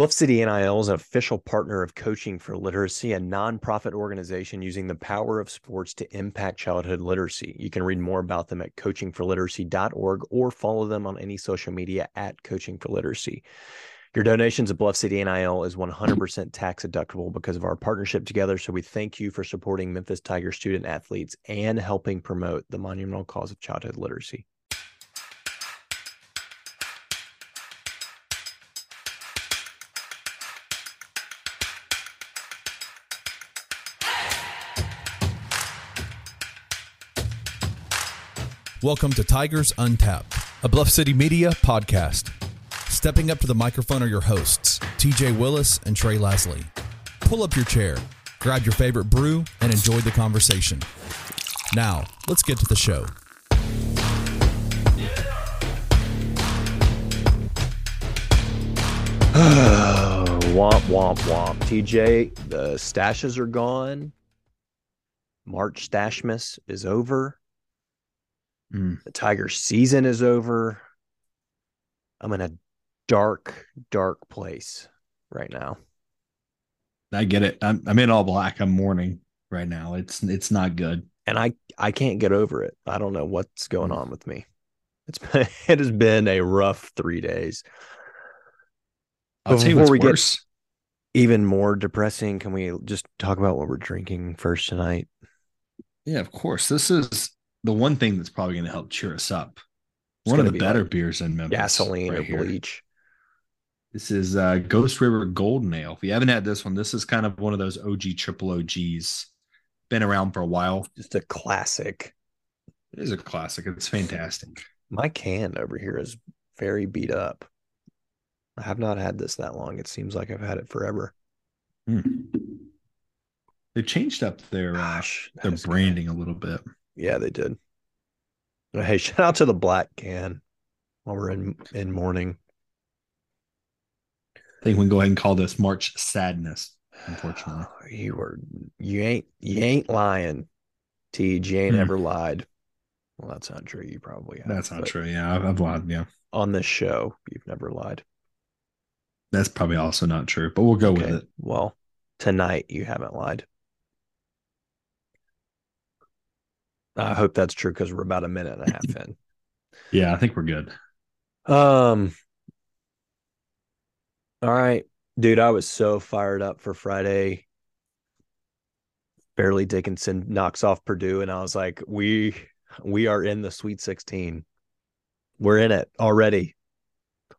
Bluff City NIL is an official partner of Coaching for Literacy, a nonprofit organization using the power of sports to impact childhood literacy. You can read more about them at coachingforliteracy.org or follow them on any social media at Coaching for Literacy. Your donations at Bluff City NIL is 100% tax deductible because of our partnership together. So we thank you for supporting Memphis Tiger student athletes and helping promote the monumental cause of childhood literacy. Welcome to Tigers Untapped, a Bluff City Media podcast. Stepping up to the microphone are your hosts, TJ Willis and Trey Lasley. Pull up your chair, grab your favorite brew, and enjoy the conversation. Now, let's get to the show. womp, womp, womp. TJ, the stashes are gone. March Stashmas is over. Mm. The Tiger season is over. I'm in a dark, dark place right now. I get it. I'm I'm in all black. I'm mourning right now. It's it's not good. And I I can't get over it. I don't know what's going Mm. on with me. It's been it has been a rough three days. I'll tell you Before we get- worse. Even more depressing. Can we just talk about what we're drinking first tonight? Yeah, of course. This is the one thing that's probably going to help cheer us up. It's one of the be better like beers in Memphis. Gasoline right or here. bleach. This is uh, Ghost River Golden Ale. If you haven't had this one, this is kind of one of those OG triple OGs. Been around for a while. Just a classic. It is a classic. It's fantastic. My can over here is very beat up. I have not had this that long. It seems like I've had it forever. Hmm. They changed up their uh, Gosh, that their is good. branding a little bit. Yeah, they did. Hey, shout out to the black can while we're in in mourning. I think we can go ahead and call this March Sadness. Unfortunately, you were you ain't you ain't lying, Tej. You ain't Hmm. ever lied. Well, that's not true. You probably have. that's not true. Yeah, I've, I've lied. Yeah, On this show, you've never lied. that's probably also not true. But we'll go Okay. with it. Well, tonight you haven't lied. I hope that's true because we're about a minute and a half in. Yeah, I think we're good. Um. All right, dude. I was so fired up for Friday. Fairleigh Dickinson knocks off Purdue, and I was like, "We, we are in the Sweet 16. We're in it already."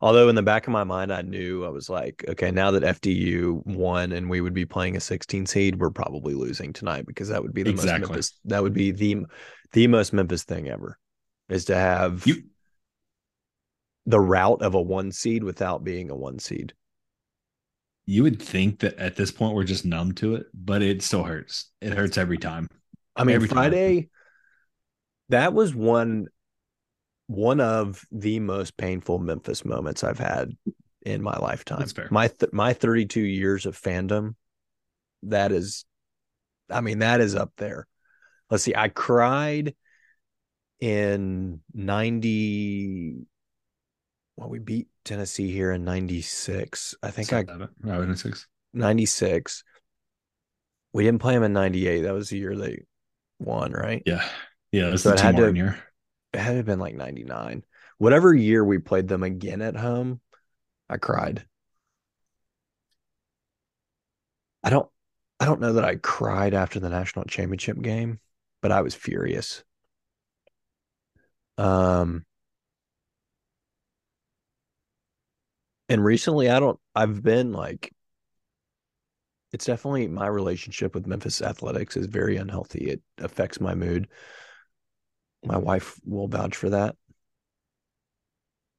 Although in the back of my mind, I knew I was like, "Okay, now that FDU won and we would be playing a 16 seed, we're probably losing tonight because that would be the Exactly. most Memphis. That would be the the most Memphis thing ever, is to have You the route of a one seed without being a one seed. you would think that at this point we're just numb to it, but it still hurts. It hurts every time. I mean, Every time. Friday, that was one one of the most painful Memphis moments I've had in my lifetime. That's fair. My th- my 32 years of fandom, that is, I mean, that is up there. Let's see, I cried in 90. Well, we beat Tennessee here in 96. I think I. No, in six. 96. We didn't play them in 98. That was the year they won, right? Yeah, yeah. That's So the T had to- Martin year. It had to been like 99. Whatever year we played them again at home, I cried. I don't I don't know that I cried after the national championship game, but I was furious. Um and recently I don't I've been like it's definitely my relationship with Memphis Athletics is very unhealthy. It affects my mood. My wife will vouch for that.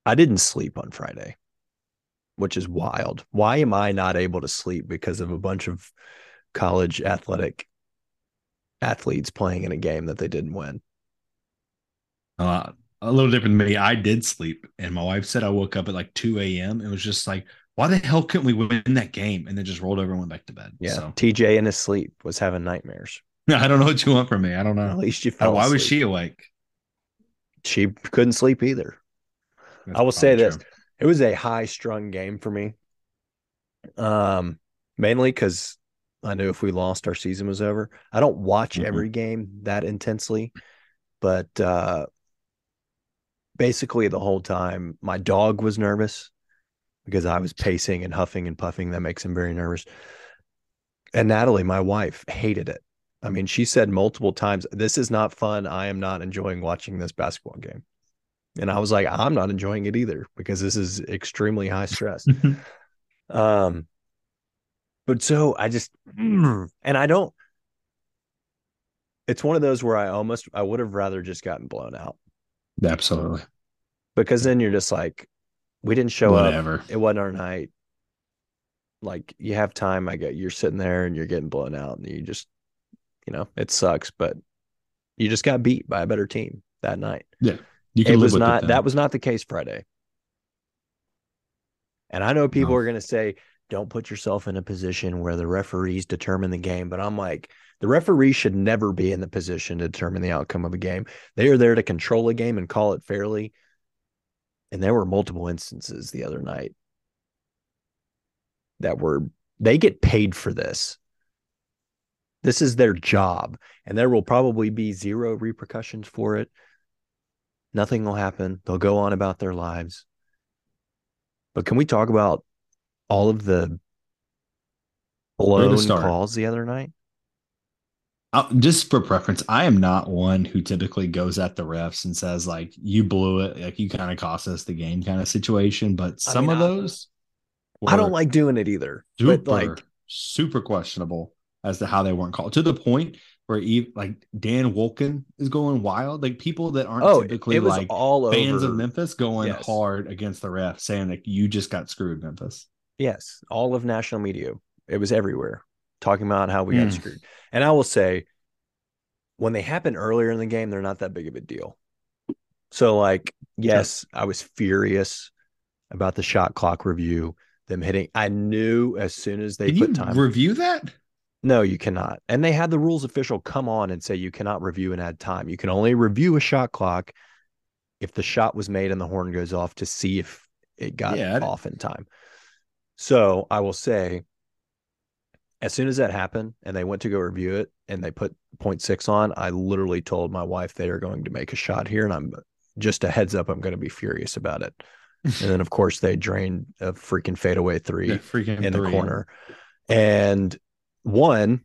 I didn't sleep on Friday, which is wild. Why am I not able to sleep because of a bunch of college athletic athletes playing in a game that they didn't win? Uh, a little different than me. I did sleep, and my wife said I woke up at like two a.m. and was just like, "Why the hell couldn't we win that game?" And then just rolled over and went back to bed. Yeah. So TJ in his sleep was having nightmares. I don't know what you want from me. I don't know. At least you fell Why was she awake? She couldn't sleep either. That's I will say probably this. It was a high strung game for me. Um, mainly because I knew if we lost, our season was over. I don't watch Mhm. every game that intensely, but uh, basically the whole time, my dog was nervous because I was pacing and huffing and puffing. That makes him very nervous. And Natalie, my wife, hated it. I mean, she said multiple times, "This is not fun. I am not enjoying watching this basketball game." And I was like, "I'm not enjoying it either because this is extremely high stress." Um, but so I just, and I don't, it's one of those where I almost, I would have rather just gotten blown out Absolutely. because then you're just like, we didn't show up. Whatever. It wasn't our night. Like you have time. I get you're sitting there and you're getting blown out and you just, you know, it sucks, but you just got beat by a better team that night. Yeah. You It live was not, then. that was not the case Friday. And I know people No. are going to say, don't put yourself in a position where the referees determine the game. But I'm like, the referee should never be in the position to determine the outcome of a game. They are there to control a game and call it fairly. And there were multiple instances the other night that were, they get paid for this. This is their job. And there will probably be zero repercussions for it. Nothing will happen. They'll go on about their lives. But can we talk about all of the blown calls the other night? Uh, just for preference, I am not one who typically goes at the refs and says like you blew it, like you kind of cost us the game kind of situation. But I some mean, of I- those, I don't like doing it either. super, But like, super questionable as to how they weren't called to the point where even like Dan Wolken is going wild. Like people that aren't oh, typically it was like all fans over. of Memphis going Yes. hard against the ref, saying like you just got screwed, Memphis. Yes, all of national media. It was everywhere talking about how we got Mm. screwed. And I will say, when they happen earlier in the game, they're not that big of a deal. So, like, yes, I was furious about the shot clock review, them hitting. I knew as soon as they Can put you time. review that? No, you cannot. And they had the rules official come on and say you cannot review and add time. You can only review a shot clock if the shot was made and the horn goes off to see if it got Yeah, off in time. So I will say, as soon as that happened and they went to go review it and they put 0.6 on, I literally told my wife they are going to make a shot here. And I'm just a heads up, I'm going to be furious about it. And then, of course, they drained a freaking fadeaway three Yeah, freaking in three. the corner. And one,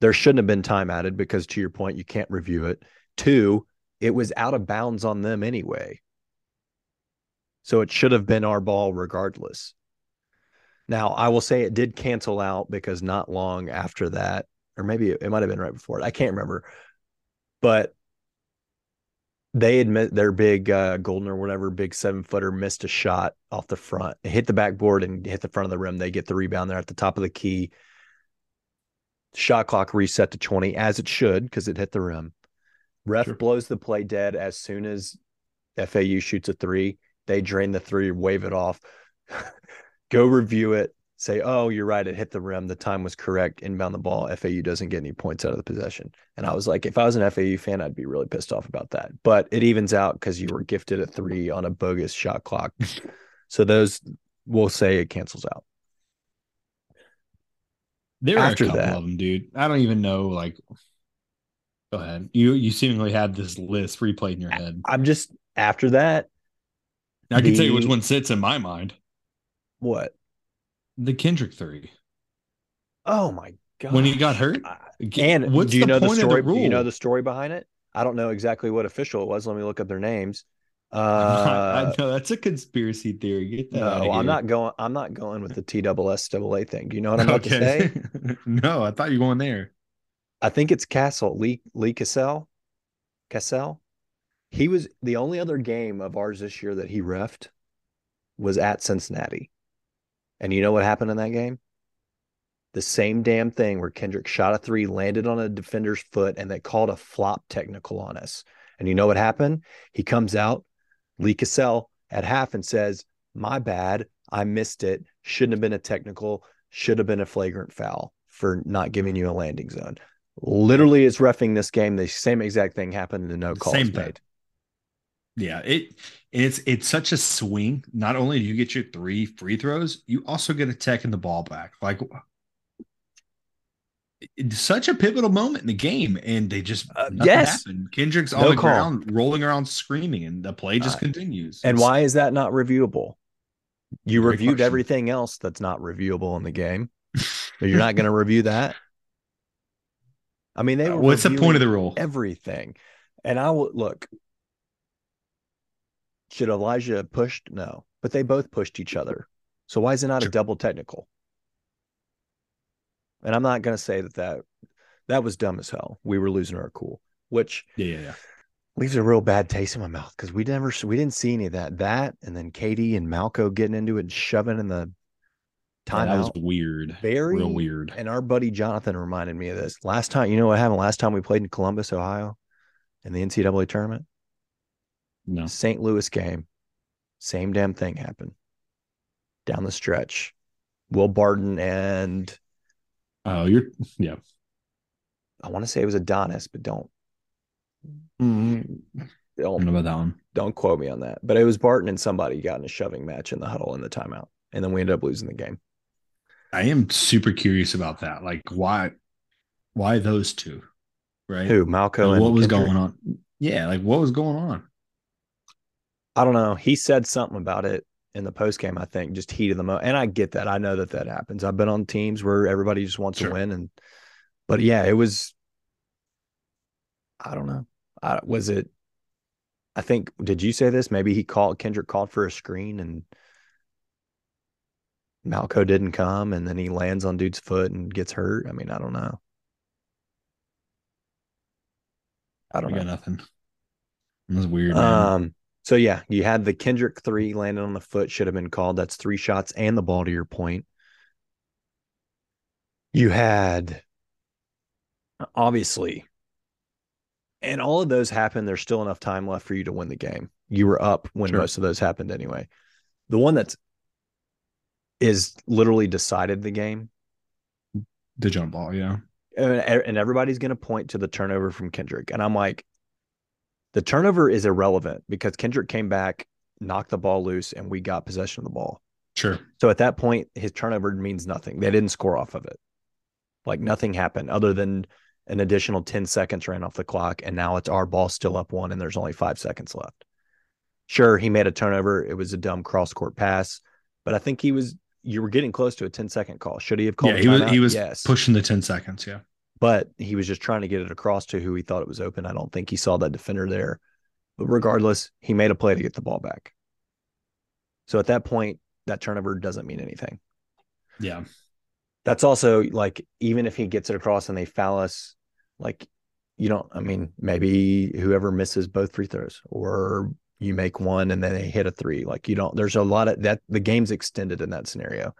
there shouldn't have been time added because, to your point, you can't review it. Two, it was out of bounds on them anyway. So it should have been our ball regardless. Now, I will say it did cancel out because not long after that, or maybe it, it might have been right before it. I can't remember. But they admit their big uh, Goldin or whatever big seven footer missed a shot off the front it hit the backboard and hit the front of the rim they get the rebound there at the top of the key shot clock reset to 20 as it should because it hit the rim ref Sure. blows the play dead as soon as fau shoots a three they drain the three wave it off go review it say oh you're right it hit the rim the time was correct inbound the ball fau doesn't get any points out of the possession and I was like, if I was an FAU fan, I'd be really pissed off about that. But it evens out because you were gifted a three on a bogus shot clock. so those we'll say it cancels out. There After are a couple that- of them, dude. I don't even know. Like, go ahead. You you seemingly had this list replayed in your head. I'm just after that, I can tell you which one sits in my mind. what? The Kendric three. Oh my god. When he got hurt? And what's do you the know the story? the Do you know the story behind it? I don't know exactly what official it was. Let me look up their names. I Uh, know that's a conspiracy theory. Get that no, out of I'm not going. I'm not going with the TSSAA thing. Do you know what I'm about to say? no, I thought you were going there. I think it's Castle Lee Lee Cassell. Cassell. He was the only other game of ours this year that he refed was at Cincinnati. And you know what happened in that game? The same damn thing where Kendric shot a three, landed on a defender's foot, and they called a flop technical on us. And you know what happened? He comes out, Lee Cassell at half and says, My bad. I missed it. Shouldn't have been a technical, should have been a flagrant foul for not giving you a landing zone. Literally is refing this game. The same exact thing happened in the no call Same thing. Yeah, it it's it's such a swing. Not only do you get your three free throws, you also get a tech in the ball back. Like such a pivotal moment in the game, and they just uh, yes. Happened. Kendric's on no the call. ground, rolling around, screaming, and the play just uh, continues. And it's, why is that not reviewable? You reviewed question. everything else that's not reviewable in the game. You're not going to review that. I mean, they uh, what's the point of the rule? Everything, and I will look. Should Elijah have pushed? No, but they both pushed each other. So why is it not sure. a double technical? And I'm not going to say that that that was dumb as hell. We were losing our cool, which yeah, yeah, yeah. leaves a real bad taste in my mouth because we never we didn't see any of that. That and then Katie and Malco getting into it and shoving in the time. Yeah, that was weird. Very real weird. And our buddy Jonathan reminded me of this last time. You know what happened last time we played in Columbus, Ohio, in the NCAA tournament? No. St. Louis game. Same damn thing happened down the stretch. Will Barton and Oh, you're yeah. I want to say it was Adonis, but don't. Mm-hmm. Don't know about that one. Don't quote me on that. But it was Barton and somebody got in a shoving match in the huddle in the timeout, and then we ended up losing the game. I am super curious about that. Like, why, why those two, right? Who Malco? Like, what was Kendric? going on? Yeah, like what was going on? I don't know. He said something about it in the post game, I think, just heat of the moment. And I get that. I know that that happens. I've been on teams where everybody just wants sure. to win. And, but yeah, it was, I don't know. I, was it, I think, did you say this? Maybe he called, Kendric called for a screen and Malco didn't come and then he lands on dude's foot and gets hurt. I mean, I don't know. I don't we know. Got nothing. It was weird. Man. Um, so yeah, you had the Kendric three landed on the foot, should have been called. That's three shots and the ball to your point. You had obviously, and all of those happened. There's still enough time left for you to win the game. You were up when sure. most of those happened anyway. The one that's is literally decided the game. The jump ball, yeah. And everybody's going to point to the turnover from Kendric. And I'm like, the turnover is irrelevant because Kendric came back, knocked the ball loose, and we got possession of the ball. Sure. So at that point, his turnover means nothing. They didn't score off of it. Like nothing happened other than an additional 10 seconds ran off the clock. And now it's our ball still up one, and there's only five seconds left. Sure, he made a turnover. It was a dumb cross court pass, but I think he was, you were getting close to a 10 second call. Should he have called? Yeah, he was, he was yes. pushing the 10 seconds. Yeah but he was just trying to get it across to who he thought it was open. I don't think he saw that defender there. But regardless, he made a play to get the ball back. So at that point, that turnover doesn't mean anything. Yeah. That's also like, even if he gets it across and they foul us, like, you don't, I mean, maybe whoever misses both free throws or you make one and then they hit a three. Like, you don't, there's a lot of that. The game's extended in that scenario.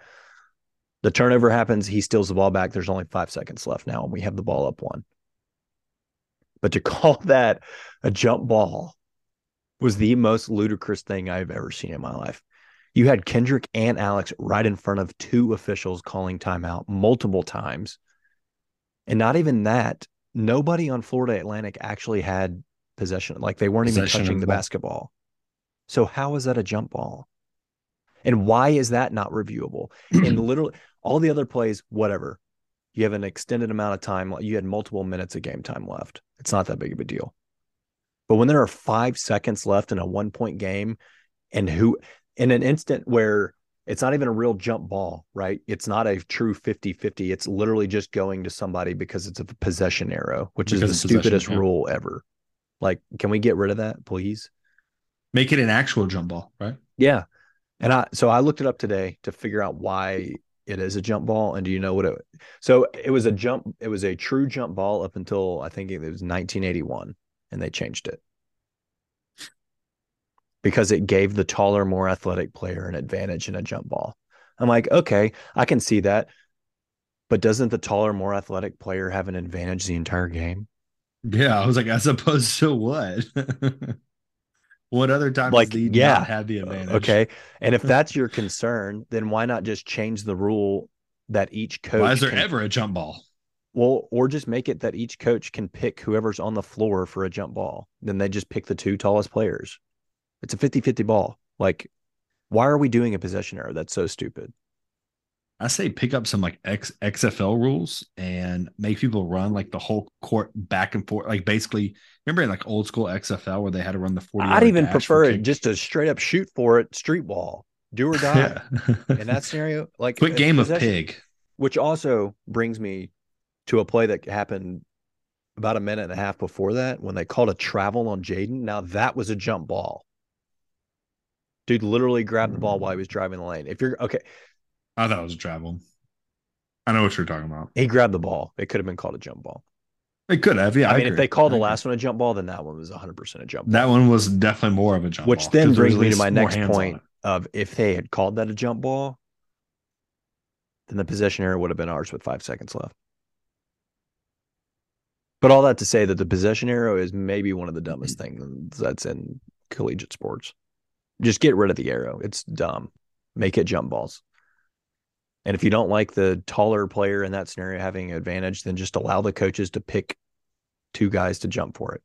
The turnover happens. He steals the ball back. There's only five seconds left now, and we have the ball up one. But to call that a jump ball was the most ludicrous thing I've ever seen in my life. You had Kendric and Alex right in front of two officials calling timeout multiple times. And not even that, nobody on Florida Atlantic actually had possession. Like they weren't possession even touching the ball. basketball. So how is that a jump ball? And why is that not reviewable? and literally all the other plays, whatever. You have an extended amount of time. You had multiple minutes of game time left. It's not that big of a deal. But when there are five seconds left in a one point game, and who in an instant where it's not even a real jump ball, right? It's not a true 50 50. It's literally just going to somebody because it's a possession arrow, which because is the stupidest yeah. rule ever. Like, can we get rid of that, please? Make it an actual jump ball, right? Yeah. And I so I looked it up today to figure out why it is a jump ball. And do you know what it so it was a jump, it was a true jump ball up until I think it was 1981, and they changed it. Because it gave the taller, more athletic player an advantage in a jump ball. I'm like, okay, I can see that. But doesn't the taller, more athletic player have an advantage the entire game? Yeah, I was like, as opposed to what? What other times like, yeah, have the advantage? Okay. And if that's your concern, then why not just change the rule that each coach Why is there can, ever a jump ball? Well, or just make it that each coach can pick whoever's on the floor for a jump ball. Then they just pick the two tallest players. It's a 50-50 ball. Like, why are we doing a possession arrow? That's so stupid. I say pick up some like X, XFL rules and make people run like the whole court back and forth. Like basically, remember in like old school XFL where they had to run the 40 I'd even prefer it just to straight up shoot for it, street ball, do or die. in that scenario, like quick uh, game of pig. Which also brings me to a play that happened about a minute and a half before that when they called a travel on Jayden. Now that was a jump ball. Dude literally grabbed the ball while he was driving the lane. If you're okay, I thought it was a travel. I know what you're talking about. he grabbed the ball. It could have been called a jump ball. It could have, yeah. I mean, if they called the last one a jump ball, then that one was 100% a jump ball. that one was definitely more of a jump. Which ball, then brings me to my next point of if they had called that a jump ball, then the possession arrow would have been ours with five seconds left. But all that to say that the possession arrow is maybe one of the dumbest mm-hmm. things that's in collegiate sports. Just get rid of the arrow. It's dumb. Make it jump balls. And if you don't like the taller player in that scenario having an advantage, then just allow the coaches to pick two guys to jump for it.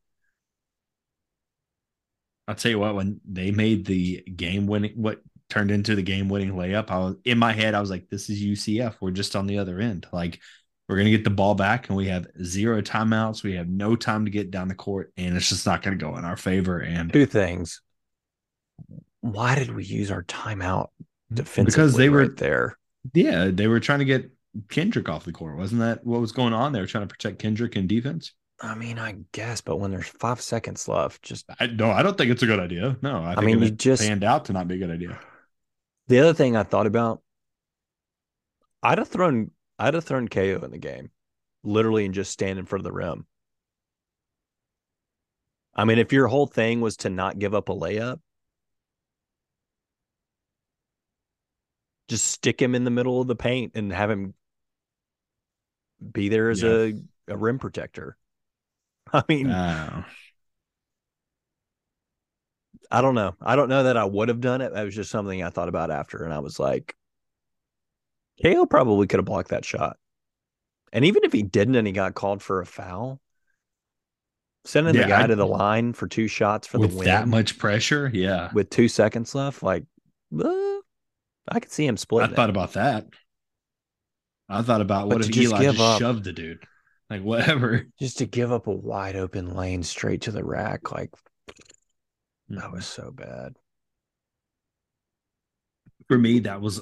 I'll tell you what, when they made the game winning, what turned into the game winning layup, I was in my head, I was like, this is UCF. We're just on the other end. Like, we're going to get the ball back and we have zero timeouts. We have no time to get down the court and it's just not going to go in our favor. And Two things. Why did we use our timeout defensively Because they were- right there? Yeah, they were trying to get Kendric off the court. Wasn't that what was going on? They were trying to protect Kendric in defense. I mean, I guess, but when there's five seconds left, just I no, I don't think it's a good idea. No, I, think mean, it you just- panned out to not be a good idea. the other thing I thought about, I'd have thrown, I'd have thrown KO in the game, literally, and just stand in front of the rim. I mean, if your whole thing was to not give up a layup, just stick him in the middle of the paint and have him be there as Yeah. a, a rim protector. I mean, Uh, I don't know. I don't know that I would have done it. That was just something I thought about after, and I was like, KO probably could have blocked that shot. And even if he didn't and he got called for a foul, sending the guy I- to the line for two shots for with the win that much pressure, yeah. with two seconds left, like, uh, I could see him split. I splitting. it. thought about that. I thought about But what if Eli just up- shoved the dude, like whatever. just to give up a wide open lane straight to the rack, like Mm-hmm. that was so bad. for me. That was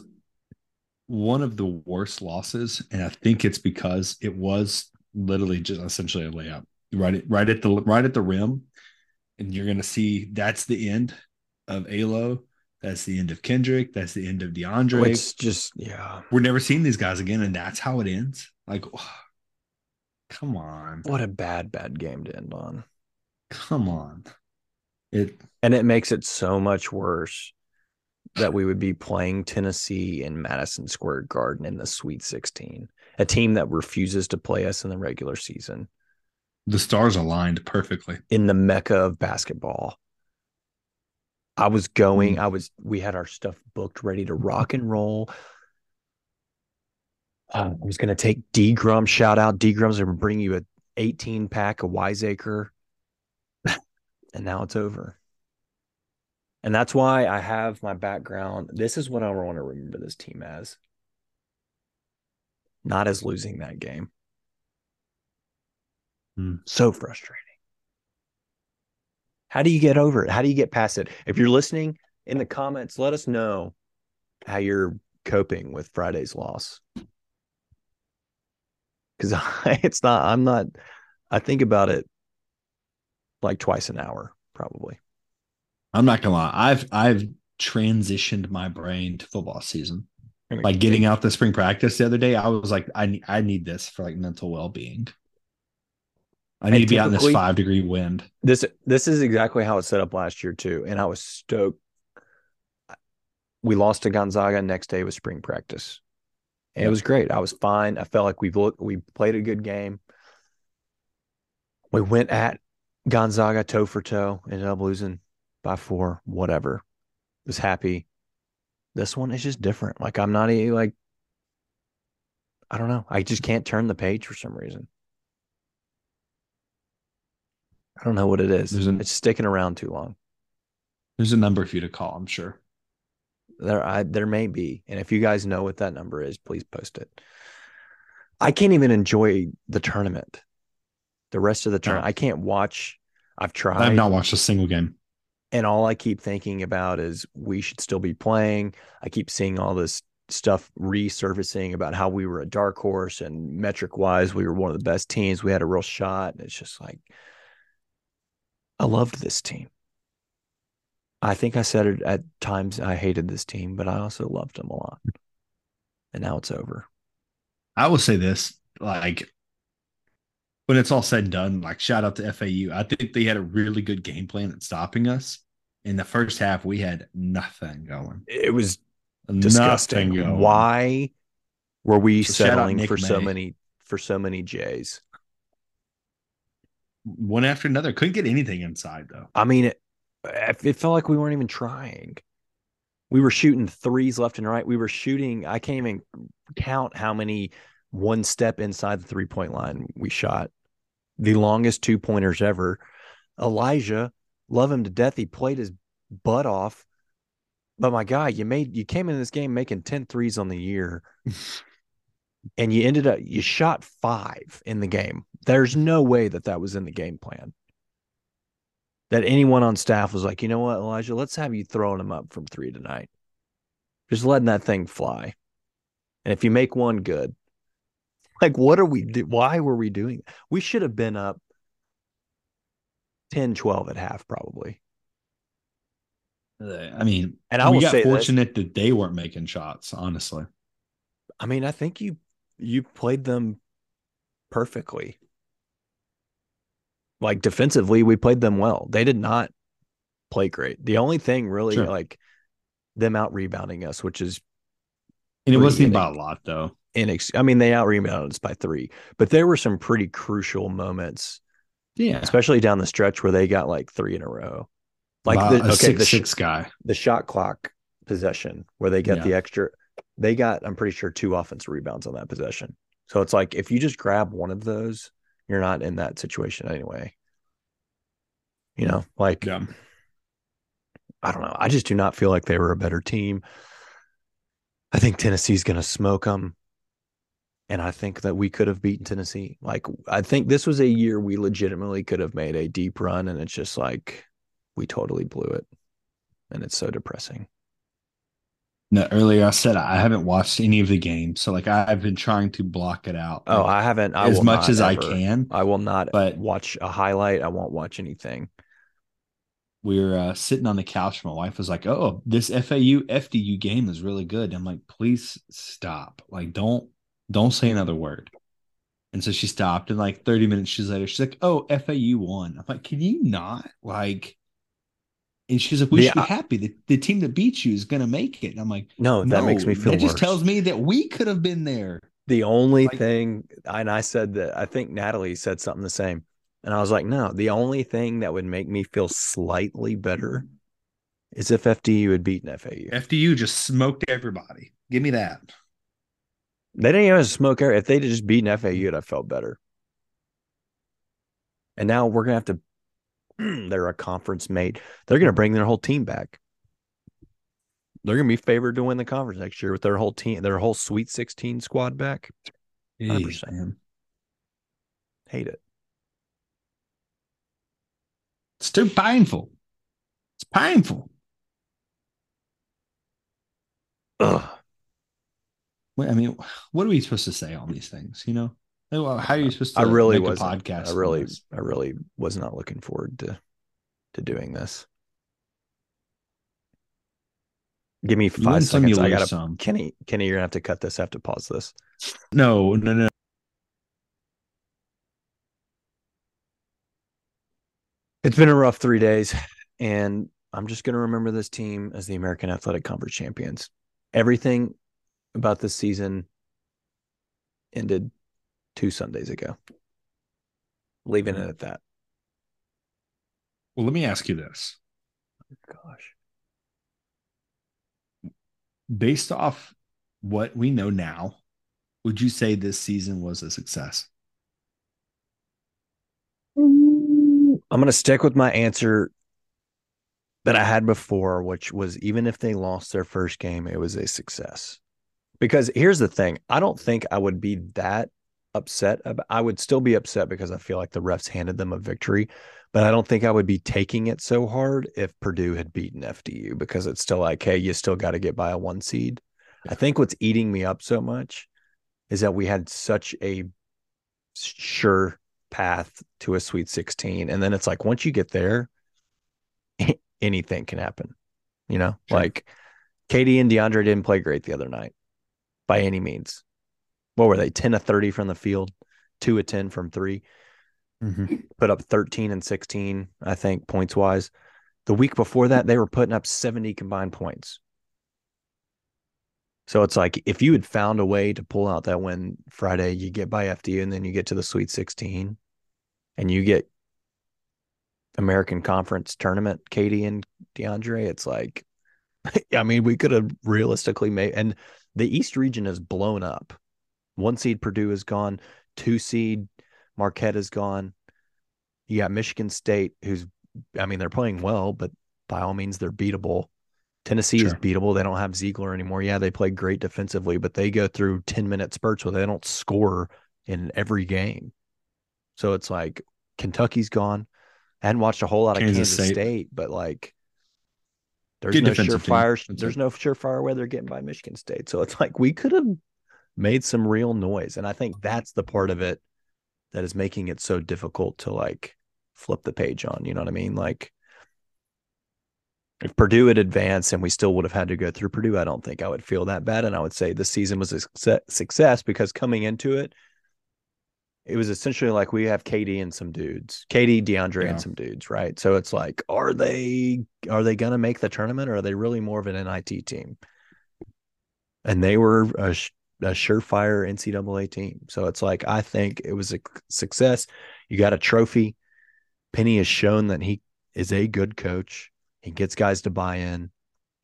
one of the worst losses, and I think it's because it was literally just essentially a layup right at right at the right at the rim, and you're gonna see that's the end of Alo. That's the end of Kendric. That's the end of DeAndre. It's just yeah. We're never seeing these guys again, and that's how it ends. Like, come on, What a bad, bad game to end on. come on. It And it makes it so much worse that we would be playing Tennessee in Madison Square Garden in the Sweet 16, a team that refuses to play us in the regular season the stars aligned perfectly. in the mecca of basketball. I was going, I was, we had our stuff booked, ready to rock and roll. Uh, I was going to take D Grum, shout out D Grum's going to bring you a 18 pack of Wiseacre. and now it's over. And that's why I have my background. This is what I want to remember this team as. Not as losing that game. Hmm. So frustrating. How do you get over it? How do you get past it? If you're listening in the comments, let us know how you're coping with Friday's loss. Because it's not, I'm not, I think about it like twice an hour, probably. I'm not gonna lie. I've I've transitioned my brain to football season. Like getting out the spring practice the other day, I was like, I need I need this for like mental well being. I need And to be out in this five degree wind. This this is exactly how it set up last year too, and I was stoked. We lost to Gonzaga. Next day was spring practice, and it was great. I was fine. I felt like we've looked, we played a good game. We went at Gonzaga toe for toe, ended up losing by four. Whatever, was happy. This one is just different. Like I'm not a, like I don't know. I just can't turn the page for some reason. I don't know what it is. There's an- it's sticking around too long. There's a number for you to call, I'm sure. There, I, there may be, and if you guys know what that number is, please post it. I can't even enjoy the tournament. The rest of the tournament, No. I can't watch. I've tried. I've not watched a single game. and all I keep thinking about is we should still be playing. I keep seeing all this stuff resurfacing about how we were a dark horse and metric wise, we were one of the best teams. We had a real shot. And it's just like, I loved this team. I think I said it at times I hated this team, but I also loved them a lot. And now it's over. I will say this, like when it's all said and done, like shout out to FAU. I think they had a really good game plan at stopping us. In the first half, we had nothing going. It was Nothing disgusting. going. Why were we So settling for so many for so many J's? One after another. Couldn't get anything inside though. I mean, it, it felt like we weren't even trying. We were shooting threes left and right. We were shooting. I can't even count how many one step inside the three point line we shot. The longest two pointers ever. Elijah, love him to death. He played his butt off. But my guy, you made you came in this game making 10 threes on the year. and you ended up you shot five in the game. There's no way that that was in the game plan that anyone on staff was like, you know what, Elijah, let's have you throwing them up from three tonight. Just letting that thing fly. And if you make one good, like, what are we do? Why were we doing? We should have been up 10, 12 at half, probably. Uh, I mean, And I got say this, fortunate that they weren't making shots, honestly. I mean, I think you you played them perfectly. Like defensively, we played them well. They did not play great. The only thing really Sure. like them out rebounding us, which is And it wasn't about a lot though. inex I mean, they out rebounded us by three, but there were some pretty crucial moments, Yeah. especially down the stretch where they got like three in a row. Like About the, okay, six the, sh- six guy. the shot clock possession where they get Yeah. the extra, they got, I'm pretty sure, two offensive rebounds on that possession. So it's like if you just grab one of those, you're not in that situation anyway. You know, like Yeah. I don't know. I just do not feel like they were a better team. I think Tennessee's going to smoke them. And I think that we could have beaten Tennessee. Like, I think this was a year we legitimately could have made a deep run. And it's just like we totally blew it. And it's so depressing. No, earlier I said I haven't watched any of the games, so like I've been trying to block it out. Oh, like, I haven't. I as much as I can. I will not But- watch a highlight. I won't watch anything. we were uh, sitting on the couch. My wife was like, "Oh, this FAU FDU game is really good." I'm like, "Please stop! Like, don't don't say another word." And so she stopped, and like 30 minutes she's later, she's like, "Oh, FAU won." I'm like, "Can you not like?" And she's like, "We The- should be happy. The, the team that beats you is going to make it." And I'm like, No, that makes me "No, feel That just tells me that we could have been there. The only Like- thing, and I said that I think Natalie said something the same. And I was like, no, the only thing that would make me feel slightly better is if FDU had beaten FAU. FDU just smoked everybody. Give me that. They didn't even smoke air. If they'd just beaten FAU, I'd have felt better. And now we're gonna have to. They're a conference mate. They're gonna mm-hmm. bring their whole team back. They're gonna be favored to win the conference next year with their whole team, their whole Sweet 16 squad back. 100%. man. Hate it. It's too painful. It's painful. Ugh. I mean, what are we supposed to say on these things? You know, how are you supposed to? I really was. a podcast. I really. I really was not looking forward to to doing this. Give me five you seconds. I gotta, some. Kenny. Kenny, you're gonna have to cut this. I have to pause this. No, no, no. It's been a rough three days, and I'm just gonna remember this team as the American Athletic Conference champions. Everything about this season ended two Sundays ago. Leaving it hmm. at that. Well, let me ask you this: Gosh. based off what we know now, would you say this season was a success? Mm, I'm going to stick with my answer that I had before, which was even if they lost their first game, it was a success. Because here's the thing I don't think I would be that upset. About, I would still be upset because I feel like the refs handed them a victory, but I don't think I would be taking it so hard if Purdue had beaten FDU because it's still like, hey, you still got to get by a one seed. I think what's eating me up so much is that we had such a sure path to a Sweet 16. And then it's like, once you get there, anything can happen. You know, sure. like Katie and DeAndre didn't play great the other night by any means. What were they? 10 of 30 from the field, two of 10 from 3 mm-hmm. Put up 13 and 16, I think, points wise. The week before that, they were putting up 70 combined points. So it's like if you had found a way to pull out that win Friday, you get by FDU and then you get to the Sweet 16 and you get American Conference tournament, katie and DeAndre, it's like, I mean, we could have realistically made, and the East region has blown up. One seed Purdue is gone, two seed Marquette is gone. You got Michigan State, who's, I mean, they're playing well, but by all means, they're beatable. Tennessee sure. is beatable. They don't have Zeigler anymore. Yeah, they play great defensively, but they go through 10 minute spurts where they don't score in every game. So it's like Kentucky's gone. I hadn't watched a whole lot of Kansas, Kansas State. State. but like there's Good no surefire there's no surefire way they're getting by Michigan State. So it's like we could have made some real noise. And I think that's the part of it that is making it so difficult to like flip the page on. You know what I mean? Like if Purdue had advanced and we still would have had to go through Purdue, I don't think I would feel that bad. And I would say the season was a success because coming into it, it was essentially like we have Katie and some dudes, Katie, DeAndre, yeah. and some dudes, right? So it's like, are they are they gonna make the tournament, or are they really more of an NIT team? And they were a, a surefire NCAA team. So it's like I think it was a success. You got a trophy. Penny has shown that he is a good coach. He gets guys to buy in.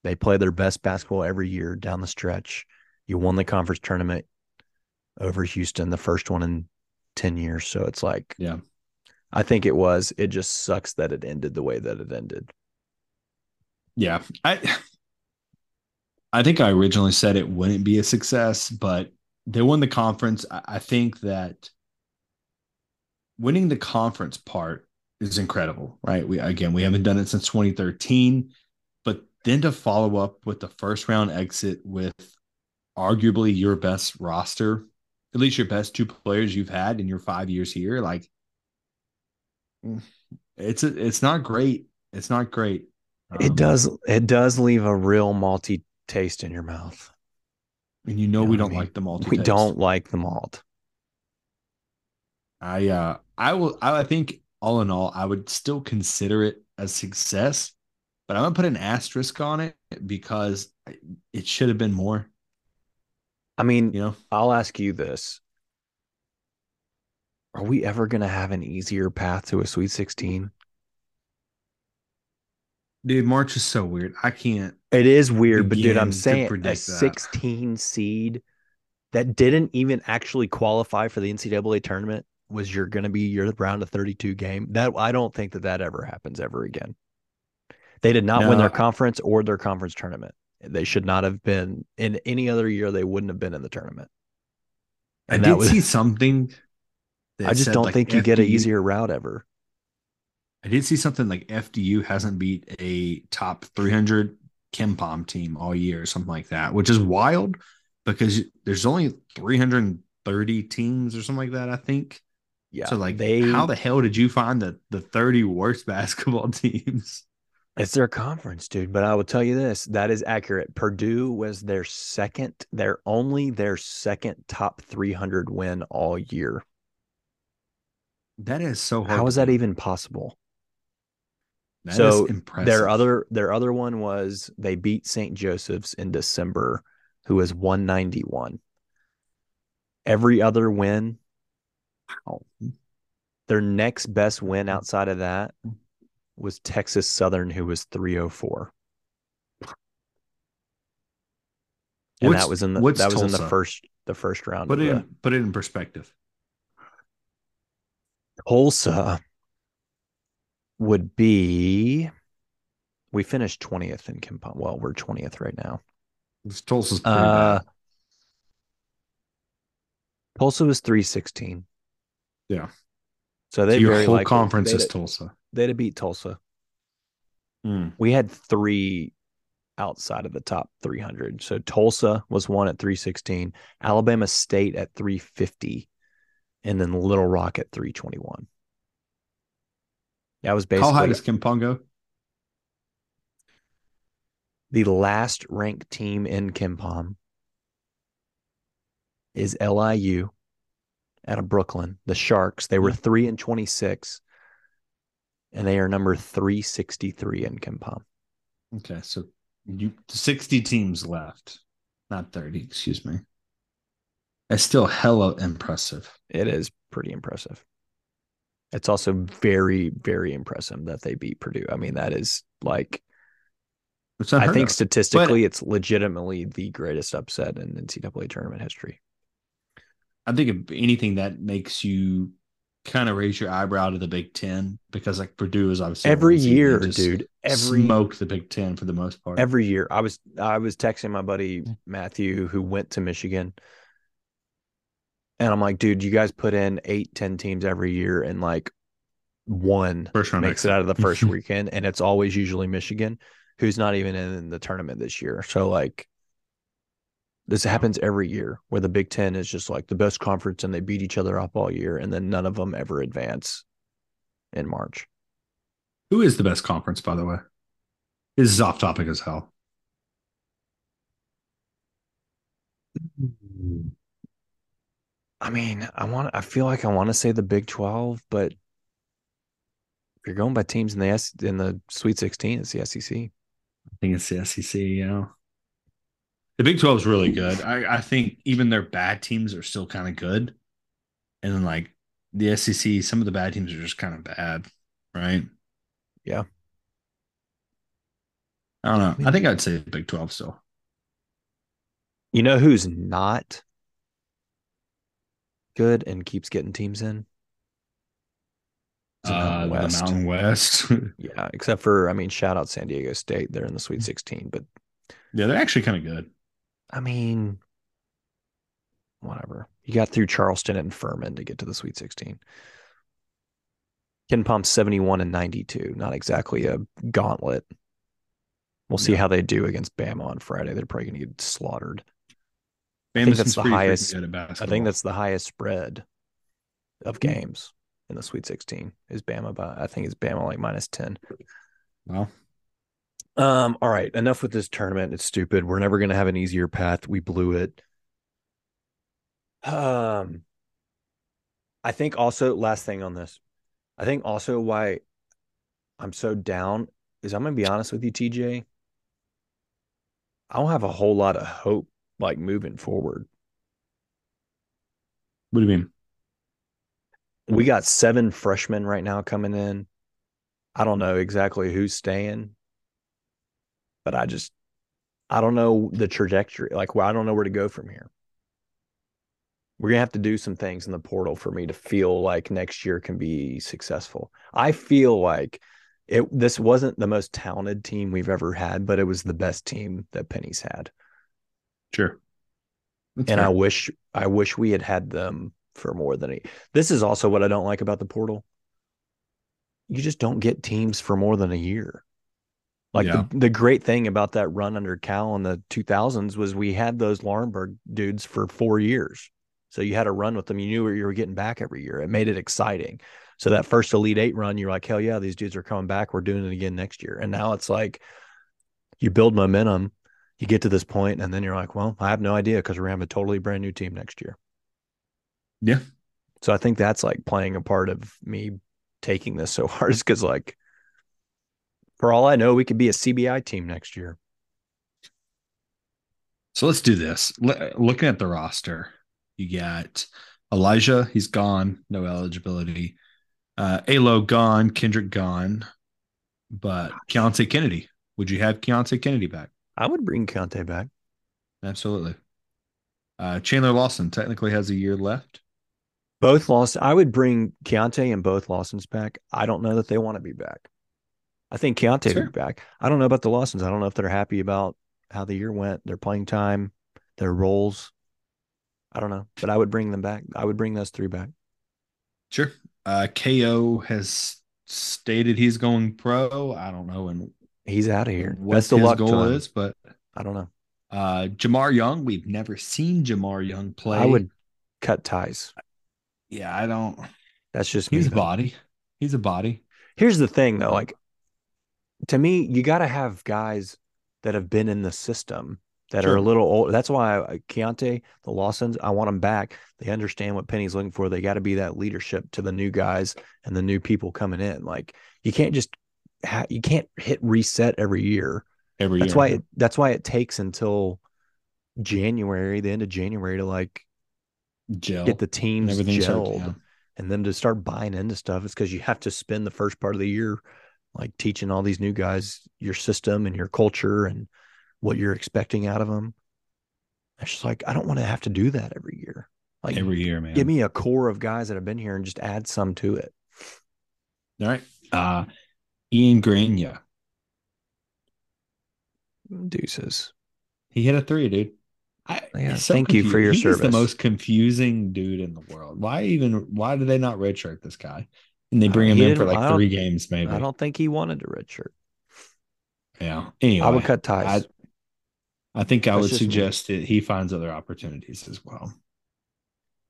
They play their best basketball every year down the stretch. You won the conference tournament over Houston, the first one in 10 years. So it's like, yeah, I think it was. It just sucks that it ended the way that it ended. Yeah. I, I think I originally said it wouldn't be a success, but they won the conference. I think that winning the conference part is incredible, right? We again, we haven't done it since 2013, but then to follow up with the first round exit with arguably your best roster at least your best two players you've had in your five years here. Like it's a, it's not great. It's not great. Um, it does it does leave a real malty taste in your mouth. And you know, you know we don't I mean? like the malt. We don't like the malt. I uh I will I think all in all, I would still consider it a success, but I'm gonna put an asterisk on it because it should have been more. I mean, you know, I'll ask you this. Are we ever going to have an easier path to a Sweet 16? Dude, March is so weird. I can't. It is weird, but dude, I'm saying a 16 that. seed that didn't even actually qualify for the NCAA tournament was you're going to be your round of 32 game. That I don't think that that ever happens ever again. They did not no, win their conference or their conference tournament. They should not have been in any other year. They wouldn't have been in the tournament. And I did was, see something. I just don't like think you get an easier route ever. I did see something like FDU hasn't beat a top 300 KenPom team all year, or something like that, which is wild because there's only 330 teams or something like that. I think. Yeah. So like, they, how the hell did you find the the 30 worst basketball teams? It's their conference, dude. But I will tell you this: that is accurate. Purdue was their second, their only their second top 300 win all year. That is so hard. How is that even possible? That so their other their other one was they beat St. Joseph's in December, who was 191. Every other win, wow. Their next best win outside of that was Texas Southern, who was 304. And what's, that was in the that was Tulsa? in the first the first round. Put it in, put it in perspective. Tulsa would be We finished 20th in KenPom. Well, we're 20th right now. This Tulsa's pretty Uh, bad. Tulsa was 316. Yeah. So So they your very whole likely- conference is Tulsa. they'd have beat Tulsa. Hmm. We had three outside of the top 300. So Tulsa was one at 316, Alabama State at 350, and then Little Rock at 321. That was basically How high does KenPom go? the last ranked team in KenPom is LIU out of Brooklyn, the Sharks. They were 3 and 26 and they are number 363 in KenPom. Okay, so you 60 teams left, not 30, excuse me. It's still hella impressive. It is pretty impressive. It's also very, very impressive that they beat Purdue. I mean, that is like, I think of. statistically, it's legitimately the greatest upset in NCAA tournament history. I think if anything that makes you kind of raise your eyebrow to the Big Ten because like Purdue is obviously Every one seed, they year, dude. Every smoke the Big Ten for the most part. every year. I was I was texting my buddy Matthew who went to Michigan. And I'm like, dude, you guys put in eight, ten teams every year, and like one First round makes it out of the first weekend, and it's always usually Michigan, who's not even in the tournament this year. So like this happens every year where the Big Ten is just like the best conference and they beat each other up all year, and then none of them ever advance in March. Who is the best conference, by the way? This is off topic as hell. Hmm. I mean, I want I feel like I want to say the Big 12, but if you're going by teams in the S in the Sweet 16, it's the SEC. I think it's the SEC, you know. The Big 12 is really good. I, I think even their bad teams are still kind of good. And then like the SEC, some of the bad teams are just kind of bad, right? Yeah. I don't know. I think I'd say Big 12 still. You know who's not good and keeps getting teams in? Uh, Mountain the West. Mountain West. Yeah, except for I mean, shout out San Diego State. They're in the Sweet 16, but yeah, they're actually kind of good. I mean, whatever. You got through Charleston and Furman to get to the Sweet 16. KenPom 71 and 92. Not exactly a gauntlet. We'll see Yeah. how they do against Bama on Friday. They're probably going to get slaughtered. Bama think that's the highest- I think that's the highest spread of Hmm. games in the Sweet 16 is Bama by I think it's Bama like minus 10. well. Um, all right, enough with this tournament. It's stupid. We're never gonna have an easier path. We blew it. Um, I think also last thing on this, I think also why I'm so down is I'm gonna be honest with you, TJ. I don't have a whole lot of hope like moving forward. What do you mean? We got seven freshmen right now coming in. I don't know exactly who's staying, but I just I don't know the trajectory. Like, well, I don't know where to go from here. We're gonna have to do some things in the portal for me to feel like next year can be successful. I feel like it. This wasn't the most talented team we've ever had, but it was the best team that Penny's had, Sure. That's and I wish I wish we had had them for more than a. This is also what I don't like about the portal. You just don't get teams for more than a year. Like Yeah. the, the great thing about that run under Cal in the 2000s was we had those Laurenberg dudes for four years. So you had a run with them. You knew what you were getting back every year. It made it exciting. So that first Elite Eight run, you're like, hell yeah, these dudes are coming back. We're doing it again next year. And now it's like you build momentum, you get to this point, and then you're like, well, I have no idea because we're gonna have a totally brand new team next year. Yeah. So I think that's like playing a part of me taking this so hard is because like for all I know, we could be a CBI team next year. So let's do this. L- looking at the roster, you got Elijah, he's gone, no eligibility. Uh, Alo gone, Kendric gone, but Keontae Kennedy. Would you have Keontae Kennedy back? I would bring Keontae back. Absolutely. Uh, Chandler Lawson technically has a year left. Both lost. I would bring Keontae and both Lawsons back. I don't know that they want to be back. I think Keontae Sure. be back. I don't know about the Lawsons. I don't know if they're happy about how the year went, their playing time, their roles. I don't know, but I would bring them back. I would bring those three back. Sure. Uh, KO has stated he's going pro. I don't know and He's out of here. what That's the his luck goal is, but I don't know. uh, Jamar Young, we've never seen Jamar Young play. I would cut ties. Yeah, I don't. That's just me. He's a though. body. He's a body. Here's the thing, though. Like to me, you got to have guys that have been in the system that are a little old. That's why I, Keontae, the Lawsons, I want them back. They understand what Penny's looking for. They got to be that leadership to the new guys and the new people coming in. Like you can't just you can't hit reset every year. Every That's year. why it, that's why it takes until January, the end of January, to like gel get the teams starts- gelled yeah. and then to start buying into stuff it's because you have to spend the first part of the year like teaching all these new guys your system and your culture and what you're expecting out of them it's just like i don't want to have to do that every year like every year, man. give me a core of guys that have been here and just add some to it All right. Uh, Ian Grania. deuces He hit a three, dude. I, Yeah, so thank you for confused. your He's the service. most confusing dude in the world. Why even? Why do they not redshirt this guy? And they bring Uh, him in for didn't- I like three games, maybe. i don't think he wanted a red shirt Yeah. Anyway, i would cut ties I, I think I would just me. suggest that he finds other opportunities as well.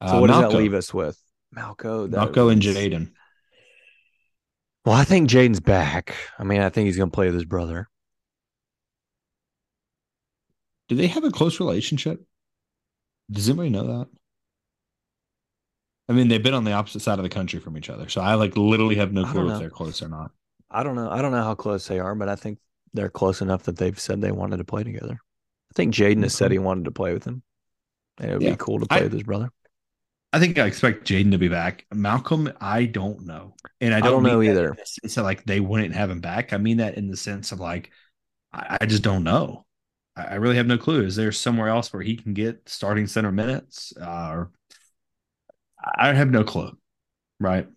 so what does that leave us with malco that Malco and was- Jayden. Well i think jayden's back i mean i think he's going to play with his brother Do they have a close relationship? Does anybody know that? I mean, they've been on the opposite side of the country from each other, so I like literally have no clue if they're close or not. I don't know. I don't know how close they are, but I think they're close enough that they've said they wanted to play together. I think Jayden has said he wanted to play with him. And it would Yeah. be cool to play I- with his brother. I think I expect Jayden to be back. Malcolm, I don't know, and I I don't, don't know either. in the sense of like they wouldn't have him back. I mean that in the sense of like I, I just don't know. I, I really have no clue. Is there somewhere else where he can get starting center minutes? Uh, or I have no clue. Right?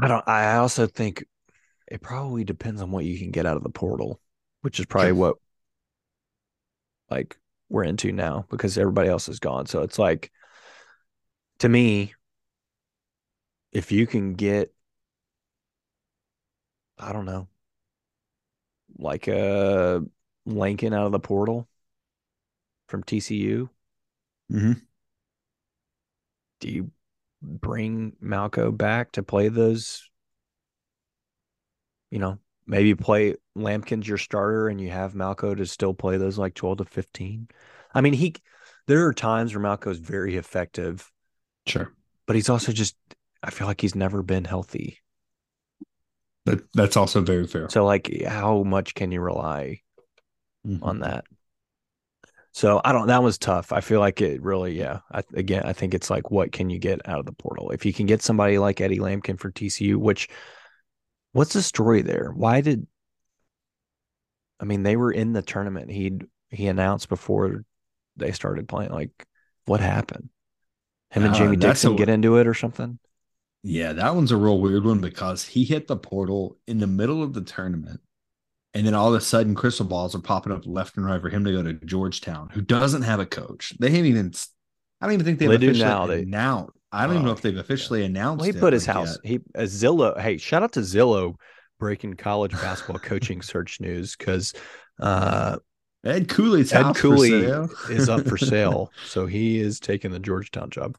I don't I also think it probably depends on what you can get out of the portal, which is probably Sure. what like we're into now because everybody else is gone. So it's like to me, if you can get I don't know, like a Lampkin out of the portal from TCU, Mm-hmm. do you bring Malco back to play those? You know, maybe play Lampkin's your starter and you have Malco to still play those like 12 to 15. I mean, he there are times where Malco's very effective, Sure. but he's also just I feel like he's never been healthy. That that's also very fair. So like how much can you rely Mhm. on that? So I don't that was tough. I feel like it really yeah. I, again, I think it's like what can you get out of the portal? If you can get somebody like Eddie Lampkin for TCU, which what's the story there? Why did I mean they were in the tournament. He he announced before they started playing like what happened? Him and Uh, Jamie Dixon a- get into it or something? Yeah, that one's a real weird one because he hit the portal in the middle of the tournament. And then all of a sudden, crystal balls are popping up left and right for him to go to Georgetown, who doesn't have a coach. They haven't even, I don't even think they've They officially now. They- announced. I don't even know if they've officially announced Well, he put his like, house. yet. He uh, Zillow. Hey, shout out to Zillow breaking college basketball coaching search news because uh, Ed Cooley's Ed Cooley is up for sale, so he is taking the Georgetown job.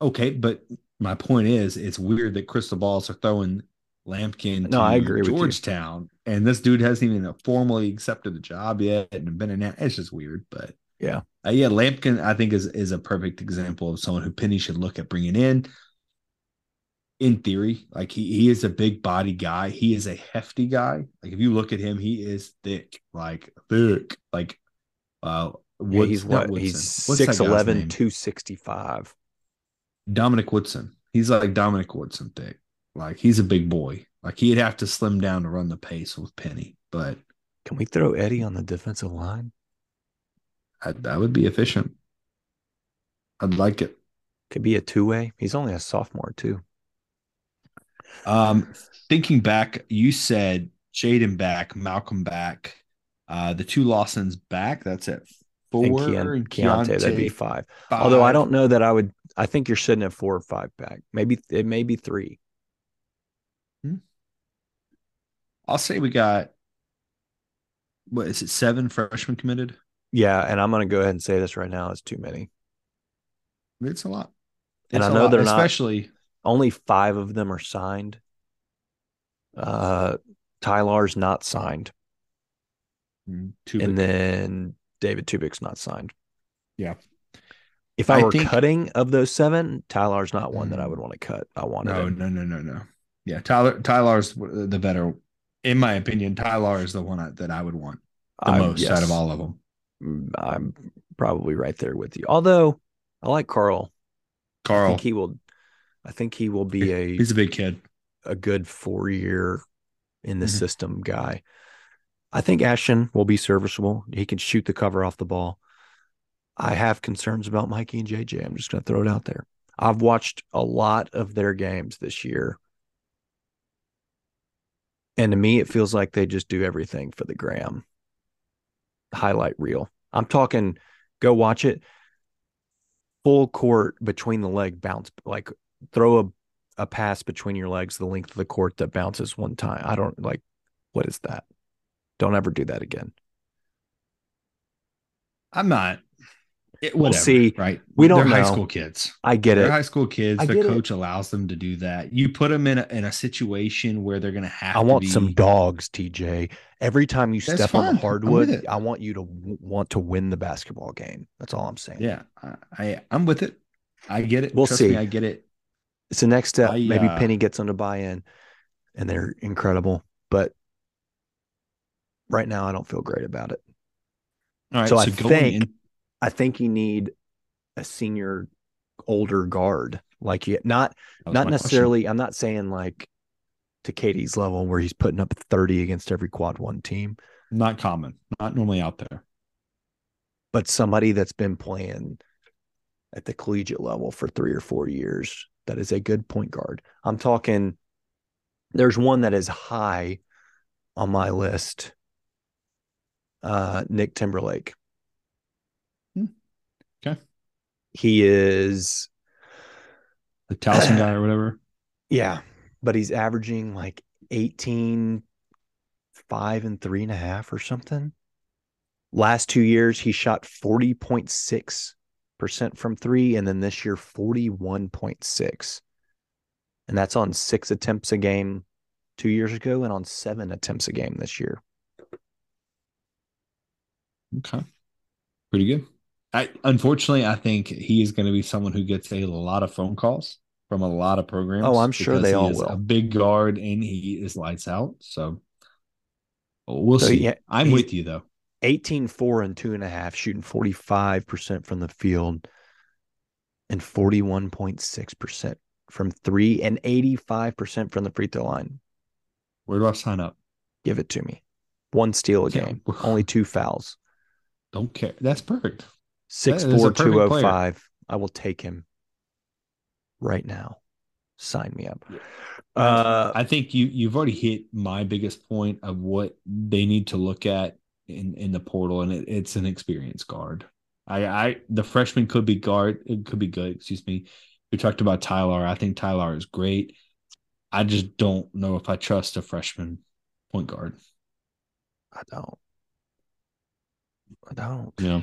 okay, but my point is, it's weird that crystal balls are throwing Lampkin No, to I agree. Georgetown, and this dude hasn't even formally accepted the job yet and been announced. It's just weird, but Yeah. uh, yeah, Lampkin I think is is a perfect example of someone who Penny should look at bringing in. In theory, like he he is a big body guy. He is a hefty guy. Like if you look at him, he is thick, like thick, like uh. Yeah, he's what? Woodson. He's What's that 6'11", 265. Dominic Woodson. He's like Dominic Woodson thick. Like he's a big boy. Like he'd have to slim down to run the pace with Penny, but Can we throw Eddie on the defensive line? I, that would be efficient. I'd like it. Could be a two way. He's only a sophomore too. Um, thinking back, you said Jayden back, Malcolm back, uh, the two Lawsons back. That's it. four. And Keon, and Keontae, that'd be five. five. Although I don't know that I would. I think you're sitting at four or five back. Maybe it may be three. I'll say we got what is it? Seven freshmen committed. Yeah, and I'm going to go ahead and say this right now. It's too many. It's a lot. And It's I a know lot, they're not- especially Only five of them are signed. Uh, Tylar's not signed, mm, two. and then David Tubik's not signed. Yeah. If I, I were think- cutting of those seven, Tylar's not one that I Mm. would want to cut. I wanted no, him. no, no, no, no. Yeah, Tyler. Tyler's the better, in my opinion. Tyler is the one I- that I would want the I- most out of all of them. Mm, I'm probably right there with you. Although I like Carl. I Carl, think he will. I think he will be a he's a big kid. a good four year in the Mhm. system guy. I think Ashton will be serviceable. He can shoot the cover off the ball. I have concerns about Mikey and JJ. I'm just going to throw it out there. I've watched a lot of their games this year. And to me, it feels like they just do everything for the gram highlight reel. I'm talking, go watch it. Full court between the leg bounce, like throw a a pass between your legs the length of the court that bounces one time. I don't like what is that? Don't ever do that again. I'm not. It, We'll see. Right? We don't They're high school kids. I get They're it. high school kids. I the get it. coach allows them to do that. You put them in a, in a situation where they're going to have. I want be, some dogs, TJ. Every time you That's step on the hardwood. I want you to w- want to win the basketball game. That's all I'm saying. Yeah, I, I I'm with it. I get it. We'll Trust see. Me, I get it. It's the next step. I, Maybe uh, Penny gets them to buy in and they're incredible. But right now I don't feel great about it. All right. So I think- in- I think you need a senior older guard. Like you not not necessarily i'm not saying like to katie's level where he's putting up 30 against every quad one team. Not common. Not normally out there. but somebody that's been playing at the collegiate level for three or four years that is a good point guard i'm talking there's one that is high on my list uh nick timberlake Hmm. Okay. he is The Towson guy or whatever. Yeah, but he's averaging like 18, five and three and a half or something. Last two years, he shot 40.6% from three, and then this year, 41.6. And that's on six attempts a game two years ago and on seven attempts a game this year. Okay. Pretty good. I unfortunately I think he is going to be someone who gets a lot of phone calls from a lot of programs. Oh, I'm sure they he all is will. A big guard and he is lights out. So we'll So, see. yeah, I'm with you though. 18, four and two and a half, shooting 45% from the field and 41.6% from three and 85% from the free throw line. Where do I sign up? Give it to me. One steal a Yeah. game, only two fouls. Don't care. That's perfect. Six That four two oh player. five. I will take him right now. Sign me up. Yeah. Uh, I think you you've already hit my biggest point of what they need to look at in in the portal, and it, it's an experienced guard. I I the freshman could be guard, it could be good. Excuse me. We talked about Tyler. I think Tyler is great. I just don't know if I trust a freshman point guard. I don't. I don't. Yeah.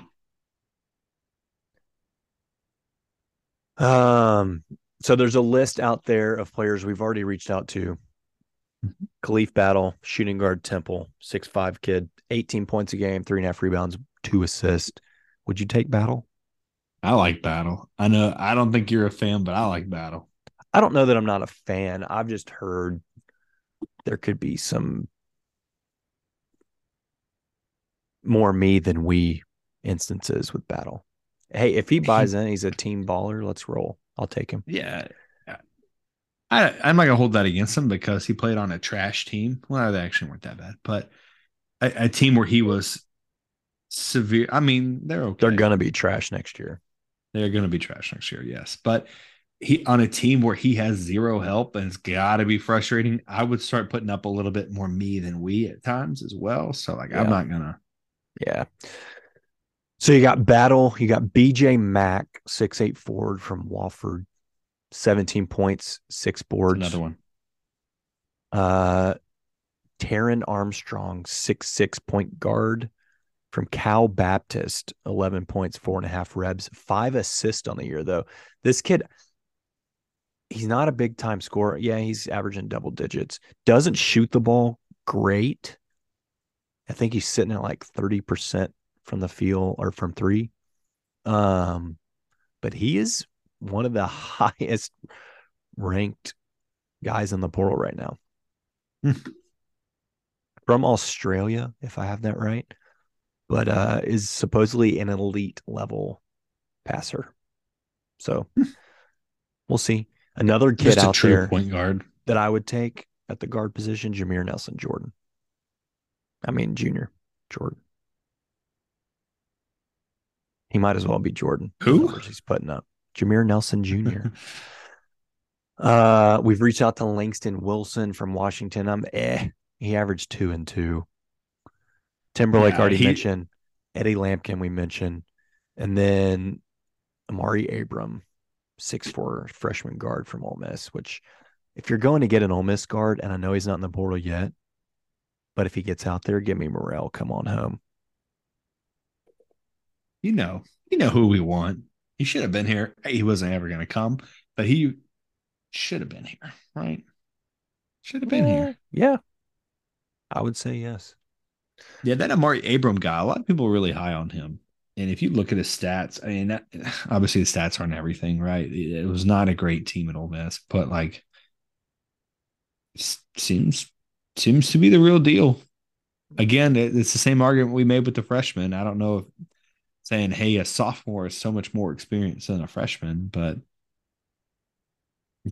Um, so there's a list out there of players we've already reached out to. Mhm. Khalif Battle, shooting guard Temple, six five kid, 18 points a game, three and a half rebounds, two assists. Would you take Battle? I like Battle. I know I don't think you're a fan, but I like Battle. I don't know that I'm not a fan. I've just heard there could be some more me than we instances with Battle. Hey, if he buys in, he's a team baller. Let's roll. I'll take him. Yeah. I, I'm not gonna hold that against him because he played on a trash team. Well, they actually weren't that bad, but a, a team where he was severe. I mean, they're okay. They're gonna be trash next year. they're gonna be trash next year, yes. But he on a team where he has zero help and it's got to be frustrating. I would start putting up a little bit more me than we at times as well. So like Yeah. I'm not gonna. Yeah. So you got Battle, you got BJ Mack, six eight forward from Wofford, 17 points, six boards. Another one. Uh Taran Armstrong, six six point guard from Cal Baptist, 11 points, four and a half rebs, five assists on the year, though. This kid, he's not a big time scorer. Yeah, he's averaging double digits. Doesn't shoot the ball great. I think he's sitting at like 30% from the field or from three. Um, but he is one of the highest ranked guys in the portal right now. From Australia, if I have that right, but uh, is supposedly an elite level passer. So we'll see. Another kid Just out there point guard. that I would take at the guard position, Jameer Nelson Jordan. I mean, Junior Jordan. He might as well be Jordan. Who? he's putting up? Jameer Nelson Jr. uh, we've reached out to Langston Wilson from Washington. I'm eh. He averaged two and two. Timberlake Yeah, already he- mentioned. Eddie Lampkin we mentioned, and then Amaree Abram, six four freshman guard from Ole Miss. Which, if you're going to get an Ole Miss guard, and I know he's not in the portal yet, but if he gets out there, give me Murrell. Come on home. you know, you know who we want. He should have been here. He wasn't ever going to come, but he should have been here, right? Should have been here. Yeah, I would say yes. Yeah, that Amaree Abram guy, a lot of people are really high on him. And if you look at his stats, I mean, that, obviously the stats aren't everything, right? It, it was not a great team at Ole Miss, but like, seems seems to be the real deal. Again, it- it's the same argument we made with the freshman. I don't know if saying, "Hey, a sophomore is so much more experienced than a freshman," but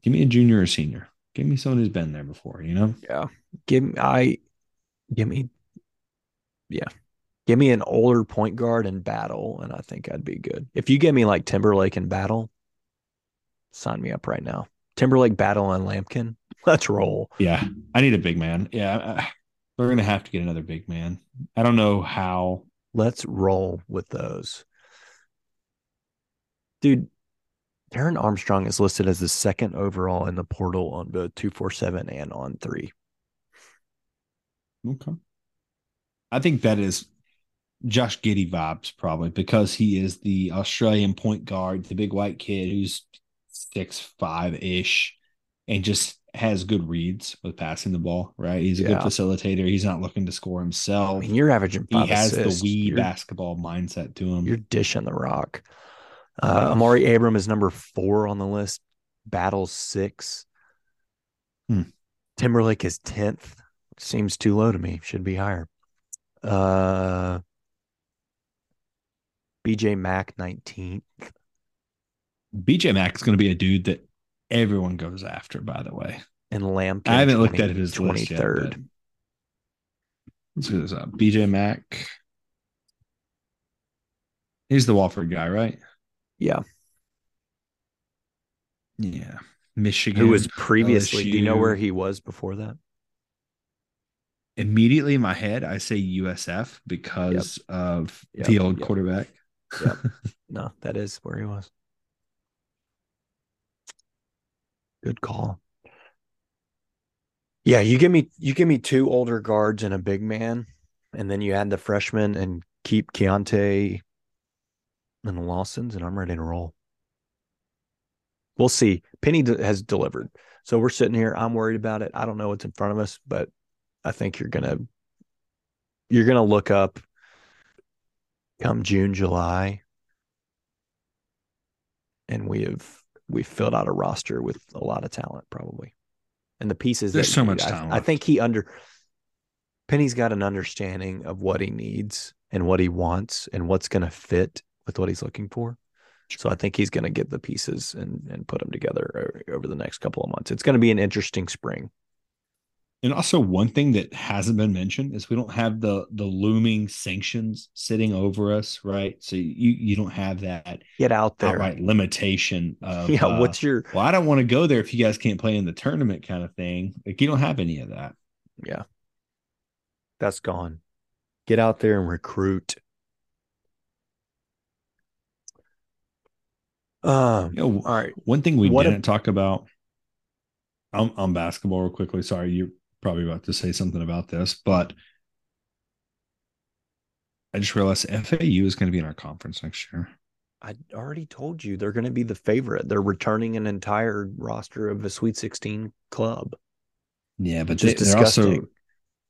give me a junior or senior. Give me someone who's been there before. You know, Yeah. Give me I give me yeah. Give me an older point guard in battle, and I think I'd be good. If you give me like Timberlake in battle, sign me up right now. Timberlake, battle, and Lampkin. Let's roll. Yeah, I need a big man. Yeah, we're gonna have to get another big man. I don't know how. Let's roll with those. Dude, Taran Armstrong is listed as the second overall in the portal on both 247 and on three. Okay, I think that is Josh Giddey vibes probably because he is the Australian point guard, the big white kid who's six five ish, and just has good reads with passing the ball. Right, he's a Yeah. good facilitator. He's not looking to score I himself. mean, you're averaging he has assists. the wee You're- basketball mindset to him. You're dishing the rock. Uh, Amaree Abram is number four on the list. Battles six. Hmm. Timberlake is tenth. Seems too low to me. Should be higher. Uh, BJ Mack nineteenth. BJ Mack is going to be a dude that everyone goes after. By the way, and Lampkin. I haven't looked 20 at his list yet, 23rd. but- Let's look this uh, up. BJ Mack. He's the Wofford guy, right? Yeah. Yeah. Michigan. Who was previously? Do you know where he was before that? Immediately in my head, I say USF because of Yep, the old yep. quarterback. Yep. No, that is where he was. Good call. Yeah, you give me you give me two older guards and a big man, and then you add the freshman and keep Keontae and the Lawsons, and I'm ready to roll. We'll see. Penny has delivered, so we're sitting here. I'm worried about it. I don't know what's in front of us, but I think you're gonna you're gonna look up come June, July, and we have we filled out a roster with a lot of talent, probably. And the pieces There's that so much need, I- talent I, left. think he under Penny's got an understanding of what he needs and what he wants and what's going to fit with what he's looking for. So I think he's going to get the pieces and and put them together over the next couple of months. It's going to be an interesting spring. And also one thing that hasn't been mentioned is we don't have the the looming sanctions sitting over us, right? So you you don't have that Get out there. outright limitation of yeah. uh, what's your well, I don't want to go there if you guys can't play in the tournament kind of thing. Like you don't have any of that. yeah? That's gone. Get out there and recruit. Um. You know, All right. one thing we didn't talk about on, on basketball real quickly. Sorry, you're probably about to say something about this, but I just realized FAU is going to be in our conference next year. I already told you they're going to be the favorite. They're returning an entire roster of a Sweet 16 club. Yeah, but just they, they're also disgusting.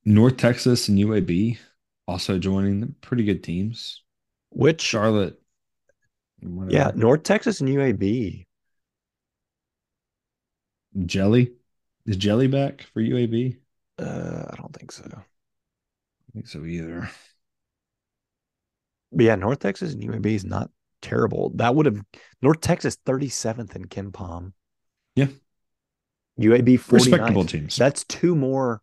North Texas and UAB also joining them. Pretty good teams. Which, Charlotte. yeah, North Texas and UAB. Jelly. Is Jelly back for UAB? Uh, I don't think so. I think so either. But yeah, North Texas and UAB is not terrible. That would have North Texas 37th in KenPom. Yeah. UAB 49th. Respectable teams. That's two more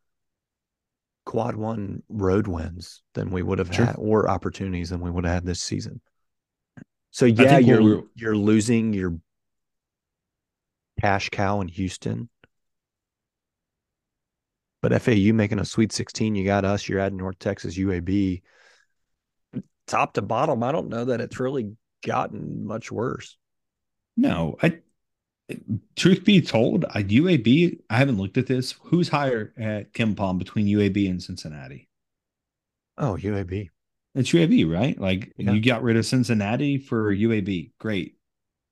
quad one road wins than we would have Sure. had or opportunities than we would have had this season. So yeah, you're we're- you're losing your cash cow in Houston. But FAU making a Sweet 16, you got us, you're adding North Texas UAB. Top to bottom, I don't know that it's really gotten much worse. No, I. Truth be told, I UAB. I haven't looked at this. Who's higher at KenPom between UAB and Cincinnati? Oh, UAB. It's UAB, right? Like Yeah. you got rid of Cincinnati for UAB. Great,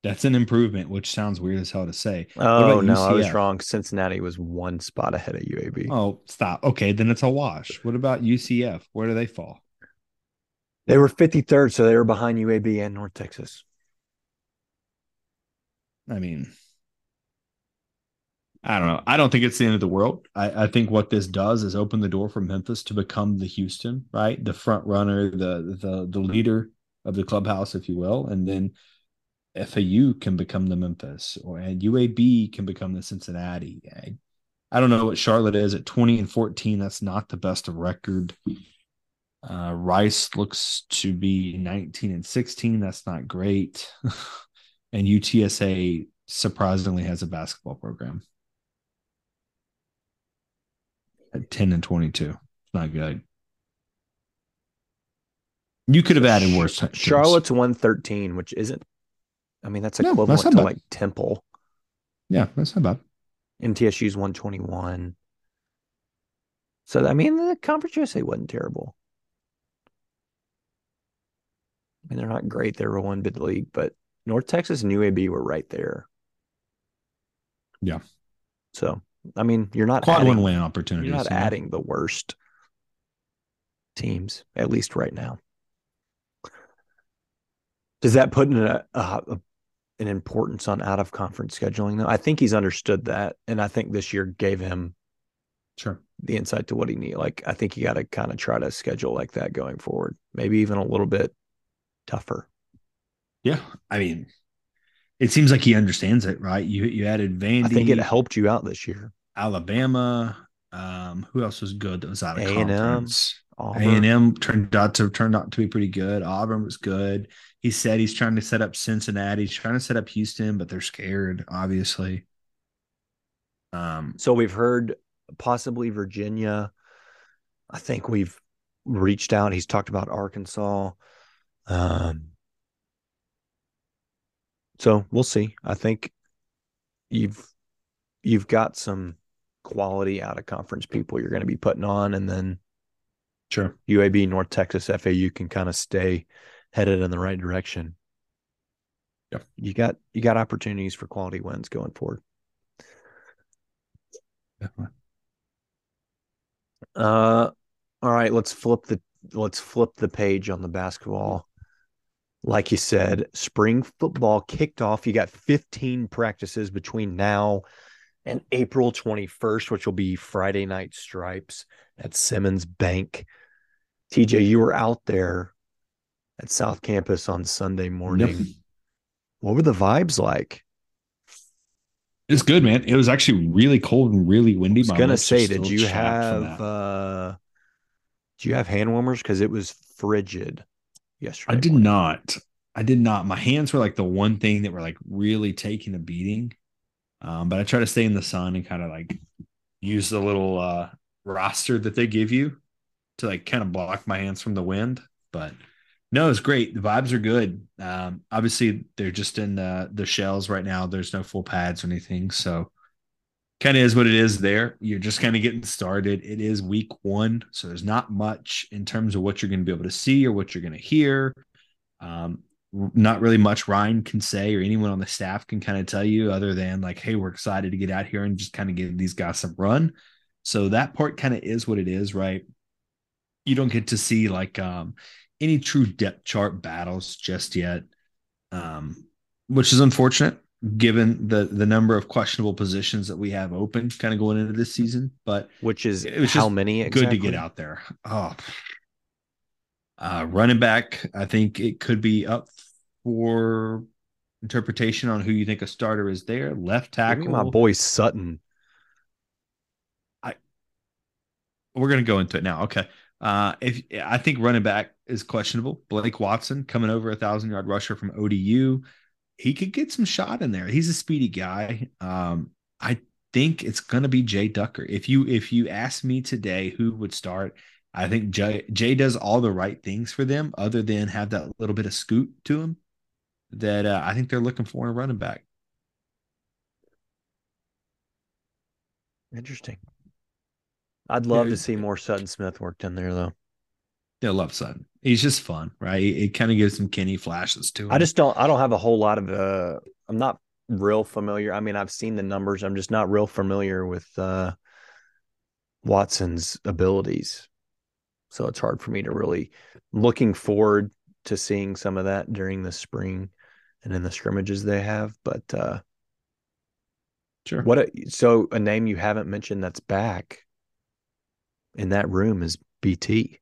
that's an improvement. Which sounds weird as hell to say. Oh no, I was wrong. Cincinnati was one spot ahead of UAB. Oh, stop. Okay, then it's a wash. What about UCF? Where do they fall? They were 53rd, so they were behind UAB and North Texas. I mean, I don't know. I don't think it's the end of the world. I, I think what this does is open the door for Memphis to become the Houston, right? The front runner, the the the leader of the clubhouse, if you will, and then FAU can become the Memphis, or and UAB can become the Cincinnati. I, I don't know what Charlotte is at twenty and fourteen. That's not the best of record. Uh, Rice looks to be nineteen and sixteen. That's not great. and UTSA surprisingly has a basketball program at 10 and 22. It's not good. You could have added worse. Charlotte's 113, which isn't, I mean, that's No, equivalent that's to bad. like Temple. Yeah, that's not bad. MTSU's 121. So, I mean, the Conference USA wasn't terrible. I mean, they're not great. They're a one bid league, but North Texas and UAB were right there. Yeah. So, I mean, you're not Quad adding, one win opportunities. You're not adding the worst teams, at least right now. Does that put in a, a, a- an importance on out of conference scheduling though? I think he's understood that, and I think this year gave him Sure. the insight to what he need. Like, I think you got to kind of try to schedule like that going forward. Maybe even a little bit tougher. Yeah. I mean, it seems like he understands it, right? You you added Vandy, I think it helped you out this year. Alabama. Um, who else was good that was out of A&M. conference? A and M turned out to turned out to be pretty good. Auburn was good. He said he's trying to set up Cincinnati. He's trying to set up Houston, but they're scared, obviously. Um, So we've heard possibly Virginia. I think we've reached out. He's talked about Arkansas. Um, so we'll see. I think you've you've got some quality out of conference people you're going to be putting on, and then sure. UAB, North Texas, FAU can kind of stay headed in the right direction. Yeah. You got you got opportunities for quality wins going forward. Definitely. Uh, all right, let's flip the let's flip the page on the basketball. Like you said, spring football kicked off. You got 15 practices between now and April 21st, which will be Friday night stripes at Simmons Bank. TJ, you were out there at South Campus on Sunday morning. Yep. What were the vibes like? It's good, man. It was actually really cold and really windy. I was gonna say, did you have uh do you have hand warmers? Because it was frigid yesterday. I did morning. not. I did not. My hands were like the one thing that were like really taking a beating. Um, but I try to stay in the sun and kind of like use the little uh roster that they give you to like kind of block my hands from the wind. But no, it's great. The vibes are good. Um, obviously, they're just in the the shells right now. There's no full pads or anything, so kind of is what it is. There, you're just kind of getting started. It is week one, so there's not much in terms of what you're going to be able to see or what you're going to hear. Um, not really much Ryan can say or anyone on the staff can kind of tell you other than like, hey, we're excited to get out here and just kind of give these guys some run. So that part kind of is what it is, right? You don't get to see like um any true depth chart battles just yet, um, which is unfortunate given the the number of questionable positions that we have open kind of going into this season. But which is it was how many? Exactly? Good to get out there. Oh, uh, running back, I think it could be up for interpretation on who you think a starter is there. Left tackle, my boy Sutton. I we're gonna go into it now. Okay. Uh, if I think running back is questionable. Blake Watson coming over a thousand yard rusher from ODU. He could get some shot in there. He's a speedy guy. Um, I think it's gonna be Jay Ducker. If you if you ask me today who would start, I think Jay, Jay does all the right things for them, other than have that little bit of scoot to him that uh, I think they're looking for in a running back. Interesting. I'd love yeah, to see more Sutton Smith worked in there, though. Yeah, love Sutton. He's just fun, right? It kind of gives some Kenny flashes to him. I just don't. I don't have a whole lot of. uh I'm not real familiar. I mean, I've seen the numbers. I'm just not real familiar with uh Watson's abilities, so it's hard for me to really. Looking forward to seeing some of that during the spring and in the scrimmages they have, but. uh Sure. What a, so a name you haven't mentioned that's back in that room is BT.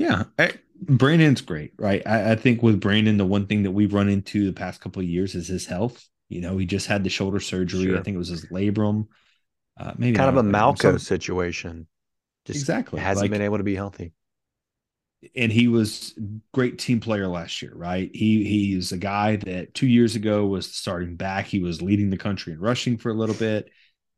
Yeah, I, Brandon's great, right? I, I, think with Brandon, the one thing that we've run into the past couple of years is his health. You know, he just had the shoulder surgery. Sure. I think it was his labrum. Uh, maybe kind of a Malco situation. Just exactly hasn't like, been able to be healthy. And he was great team player last year, right? He he's a guy that two years ago was starting back. He was leading the country in rushing for a little bit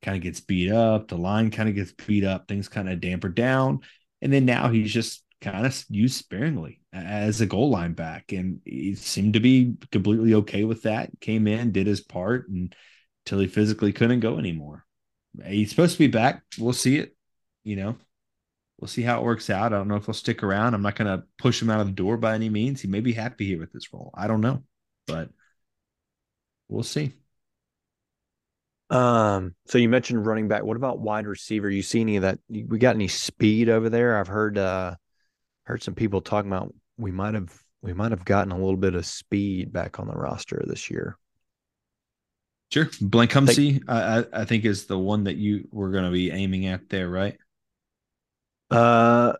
kind of gets beat up. The line kind of gets beat up. Things kind of damper down. And then now he's just kind of used sparingly as a goal line back. And he seemed to be completely okay with that. Came in, did his part, and until he physically couldn't go anymore. He's supposed to be back. We'll see it. You know, we'll see how it works out. I don't know if he'll stick around. I'm not going to push him out of the door by any means. He may be happy here with this role. I don't know, but we'll see. Um, so you mentioned running back. What about wide receiver? You see any of that? We got any speed over there? I've heard uh heard some people talking about we might have we might have gotten a little bit of speed back on the roster this year. Sure. Blankumsee, I, I, I think is the one that you were going to be aiming at there, right? Uh,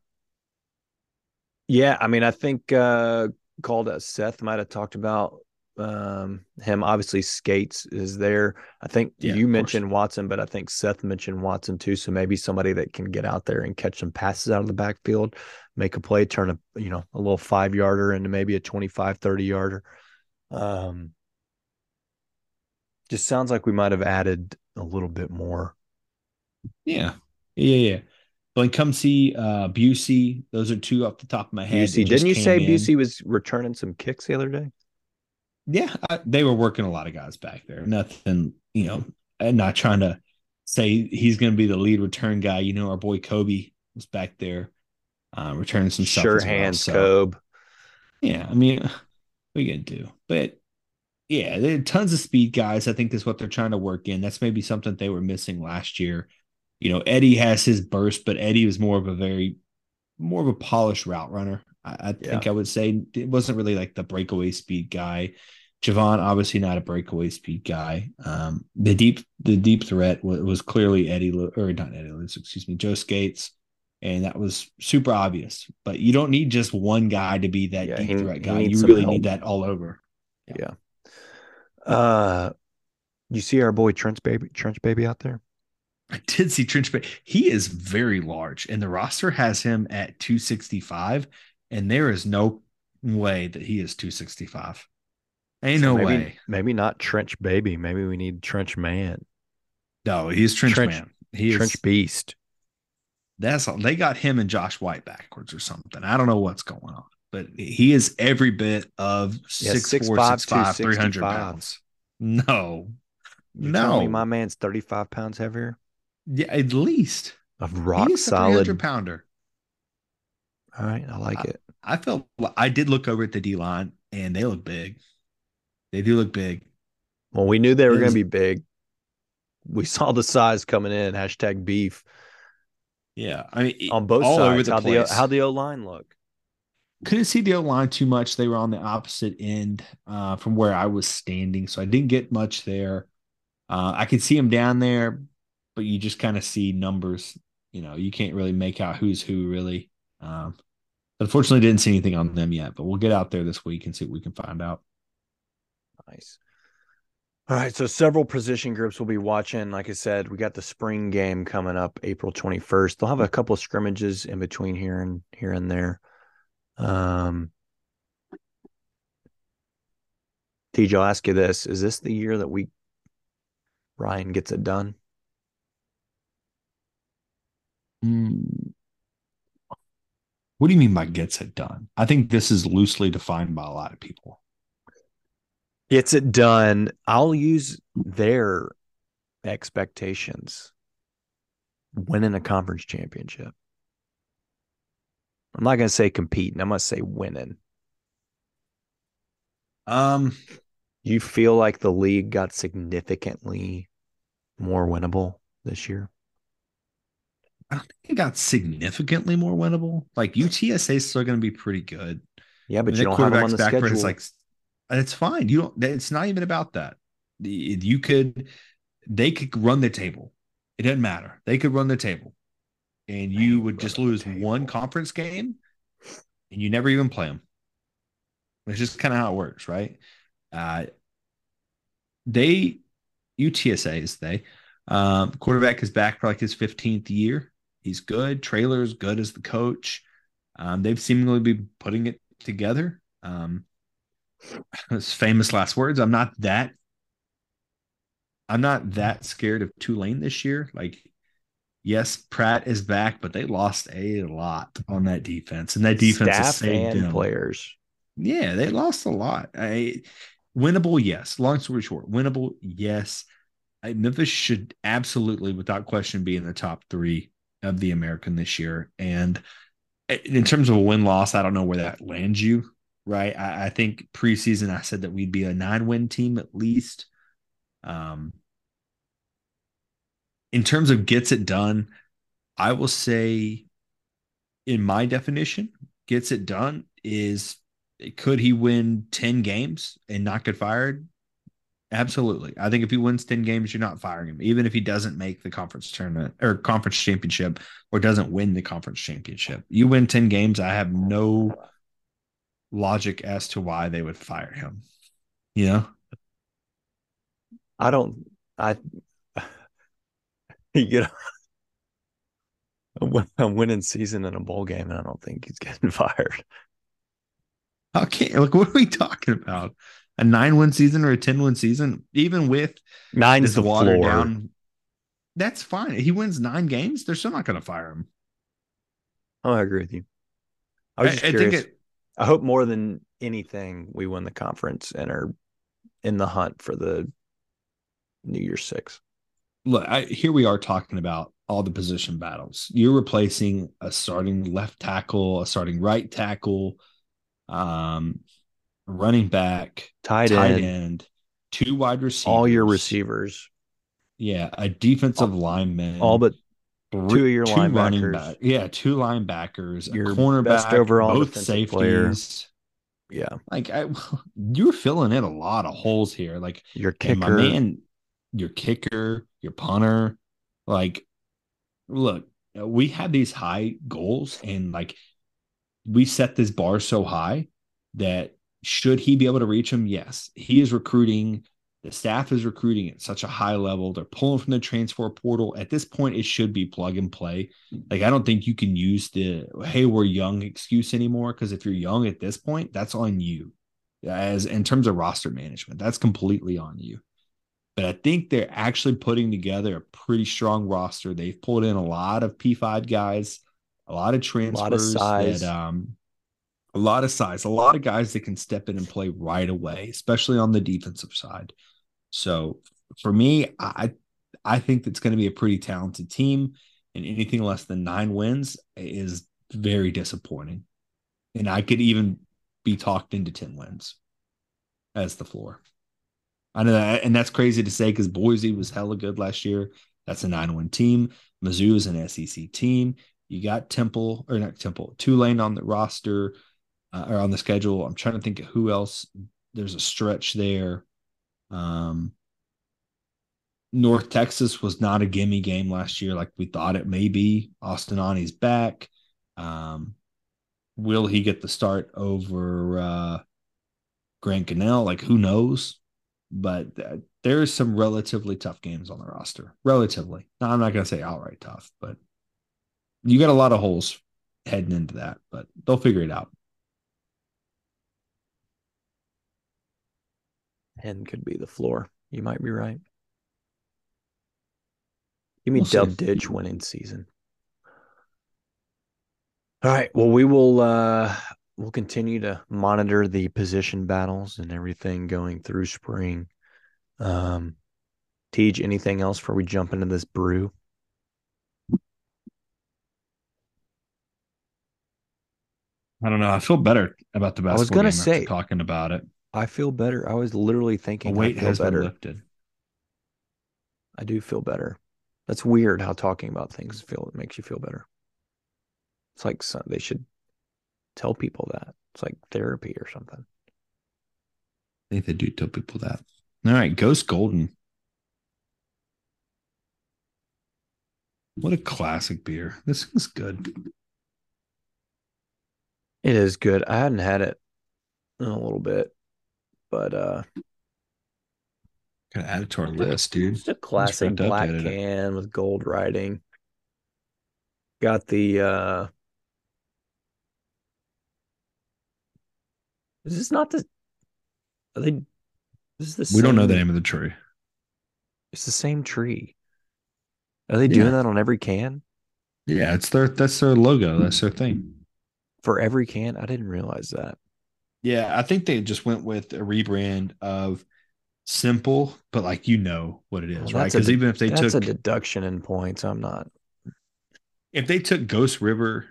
yeah. I mean, I think uh, called uh, Seth might have talked about um, him. Obviously, Scates is there. I think yeah, you mentioned course. Watson, but I think Seth mentioned Watson too. So maybe somebody that can get out there and catch some passes out of the backfield, make a play, turn a you know a little five yarder into maybe a 25, 30 yarder. Um, just sounds like we might have added a little bit more. Yeah, yeah, yeah. But come see uh Busey. Those are two off the top of my head. Busey, didn't you say in. Busey was returning some kicks the other day? Yeah, I, they were working a lot of guys back there. Nothing, you know, and not trying to say he's going to be the lead return guy. You know, our boy Kobe was back there uh, returning some stuff. Sure hands, well. so, Kobe. Yeah, I mean, we are you going to do? But yeah, there are tons of speed guys. I think that's what they're trying to work in. That's maybe something they were missing last year. You know, Eddie has his burst, but Eddie was more of a very, more of a polished route runner. I, I yeah. think I would say it wasn't really like the breakaway speed guy. Javon, obviously not a breakaway speed guy. Um, the deep the deep threat was, was clearly Eddie or not Eddie Lewis, excuse me, Joe Scates, and that was super obvious. But you don't need just one guy to be that yeah, deep he, threat guy. You really help. need that all over. Yeah. yeah. Uh, You see our boy Trench Baby Trench Baby out there? I did see Trench Baby. He is very large, and the roster has him at 265, and there is no way that he is 265. Ain't So no maybe, way. Maybe not Trench Baby. Maybe we need Trench Man, No, he's Trench, Trench- Man. He is Trench Beast. that's all they got him and Josh White backwards or something. I don't know what's going on, but he is every bit of Yeah, six 6'5", four, six five, 300 pounds. No, me No. my man's 35 pounds heavier. yeah, at least Of rock solid. 300 pounder. All right, I like it. I felt I did look over at the D line and they look big. They do look big. Well, we knew they were going to be big. We saw the size coming in. Hashtag beef Yeah, I mean on both all over sides. the How the how the O line look? couldn't see the O line too much. They were on the opposite end uh, from where I was standing, so I didn't get much there. Uh, I could see them down there, but you just kind of see numbers. You know, you can't really make out who's who really. Um, unfortunately, didn't see anything on them yet, but we'll get out there this week and see what we can find out. Nice. All right, so several position groups will be watching. Like I said, we got the spring game coming up April 21st. They'll have a couple of scrimmages in between here and here and there. Um TJ, I'll ask you this. Is this the year that we Ryan gets it done? Mm. What do you mean by gets it done? I think this is loosely defined by a lot of people. Gets it done. I'll use their expectations. Winning a conference championship. I'm not going to say competing. I'm going to say winning. Um, You feel like the league got significantly more winnable this year? I don't think it got significantly more winnable. Like UTSA is still going to be pretty good. Yeah, but When you don't have them on the schedule. It's like it's fine. You don't. It's not even about that. You could, they could run the table. It doesn't matter. They could run the table, and you would just lose one conference game, and you never even play them. It's just kind of how it works, right? Uh, they UTSA is they um, quarterback is back for like his 15th year. He's good. Traylor's good as the coach. Um, they've seemingly been putting it together. Um, his famous last words. I'm not that. I'm not that scared of Tulane this year. Like, yes, Pratt is back, but they lost a lot on that defense, and that defense staff saved and them. players. Yeah, they lost a lot. I winnable, yes. Long story short, winnable, yes. I, Memphis should absolutely, without question, be in the top three of the American this year. And in terms of a win loss, I don't know where that lands you. Right. I, I think preseason I said that we'd be a nine win team at least. Um, in terms of gets it done, I will say, in my definition, gets it done is could he win 10 games and not get fired? Absolutely. I think if he wins 10 games, you're not firing him, even if he doesn't make the conference tournament or conference championship or doesn't win the conference championship. You win 10 games, I have no logic as to why they would fire him. You know? I don't. I. You know, a winning season in a bowl game, and I don't think he's getting fired. Okay, like what are we talking about? A nine win season or a 10 win season, even with nine is the watered floor. down. That's fine. He wins nine games, they're still not going to fire him. Oh, I agree with you. I was just I curious. think it, I hope more than anything, we win the conference and are in the hunt for the New Year's Six. look, I, here we are talking about all the position battles. You're replacing a starting left tackle, a starting right tackle, um, running back, Tight, tight end, end, two wide receivers, all your receivers, yeah, a defensive lineman, all but three- two of your two running linebackers. back, yeah, two linebackers, Your a cornerback, overall both safeties. player. yeah, Like I, you're filling in a lot of holes here. Like your And my kicker. man, your kicker, your punter, like, look, we have these high goals, and like, we set this bar so high that should he be able to reach them, yes, he is recruiting The staff is recruiting at such a high level. They're pulling from the transfer portal. At this point, it should be plug and play. Like, I don't think you can use the, hey, we're young excuse anymore. Cause if you're young at this point, that's on you. As in terms of roster management, that's completely on you. But I think they're actually putting together a pretty strong roster. They've pulled in a lot of P5 guys, a lot of transfers, a lot of size. That, um, a lot of size, a lot of guys that can step in and play right away, especially on the defensive side. So for me, I I think it's going to be a pretty talented team, and anything less than nine wins is very disappointing. And I could even be talked into ten wins as the floor. I know that, and that's crazy to say because Boise was hella good last year. That's a nine-win team. Mizzou is an SEC team. You got Temple or not Temple, Tulane on the roster uh, or on the schedule. I'm trying to think of who else. There's a stretch there. Um, North Texas was not a gimme game last year like we thought it may be. Austin Aune's back. Um, will he get the start over uh, Grant Gunnell? Like, who knows? But uh, there is some relatively tough games on the roster. Relatively. I'm not going to say outright tough, but you got a lot of holes heading into that, but they'll figure it out. 10 could be the floor. You might be right. Give me we'll Dub see. Ditch winning season. All right. Well, we will uh we'll continue to monitor the position battles and everything going through spring. Um TJ, anything else before we jump into this brew? I don't know. I feel better about the basketball. I was going to say talking about it. I feel better. I was literally thinking weight has better. been lifted. I do feel better. That's weird how talking about things feel it makes you feel better. It's like some, they should tell people that. It's like therapy or something. I think they do tell people that. All right, Ghost Golden. What a classic beer. This is good. It is good. I hadn't had it in a little bit. But uh gotta add it to our list, dude. Just a classic black can with gold writing. Got the uh Is this not the are they this is the We don't know the name of the tree. It's the same tree. Are they doing yeah. that on every can? Yeah, it's their that's their logo. That's their thing. For every can? I didn't realize that. Yeah, I think they just went with a rebrand of simple, but like you know what it is, well, right? Because even if they that's took a deduction in points, I'm not. If they took Ghost River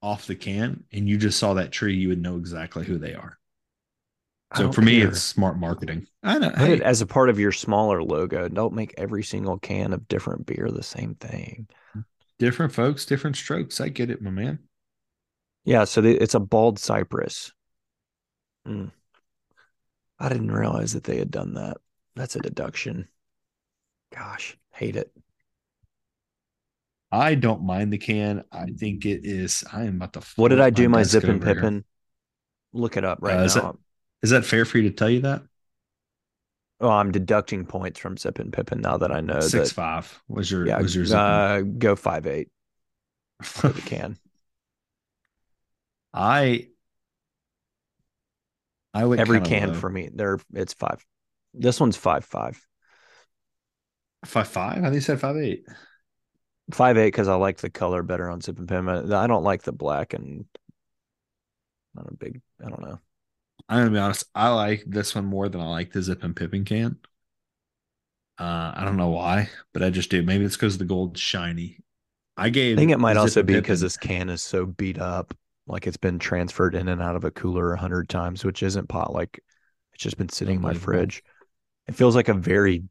off the can and you just saw that tree, you would know exactly who they are. So for care. me, it's smart marketing. I know. Put hey. it as a part of your smaller logo. Don't make every single can of different beer the same thing. Different folks, different strokes. I get it, my man. Yeah, so it's a bald cypress. Mm. I didn't realize that they had done that. That's a deduction. Gosh, hate it. I don't mind the can. I think it is. I am about to. What did I do? My, zip and pippin. Here. Look it up right uh, is now. That, is that fair for you to tell you that? Oh, I'm deducting points from Zip and Pippin now that I know six that, five was your yeah was your uh, go five eight for the can. I I would every can low. for me. There, it's five. This one's five five. Five five. I think you said five eight. Five eight because I like the color better on Zip and Pippin. I don't like the black and not a big. I don't know. I'm gonna be honest. I like this one more than I like the Zip and Pippin can. Uh, I don't know why, but I just do. Maybe it's because the gold's shiny. I gave. I think it might also be because this can is so beat up like it's been transferred in and out of a cooler a hundred times, which isn't pot. Like it's just been sitting in my fridge. It feels like a very.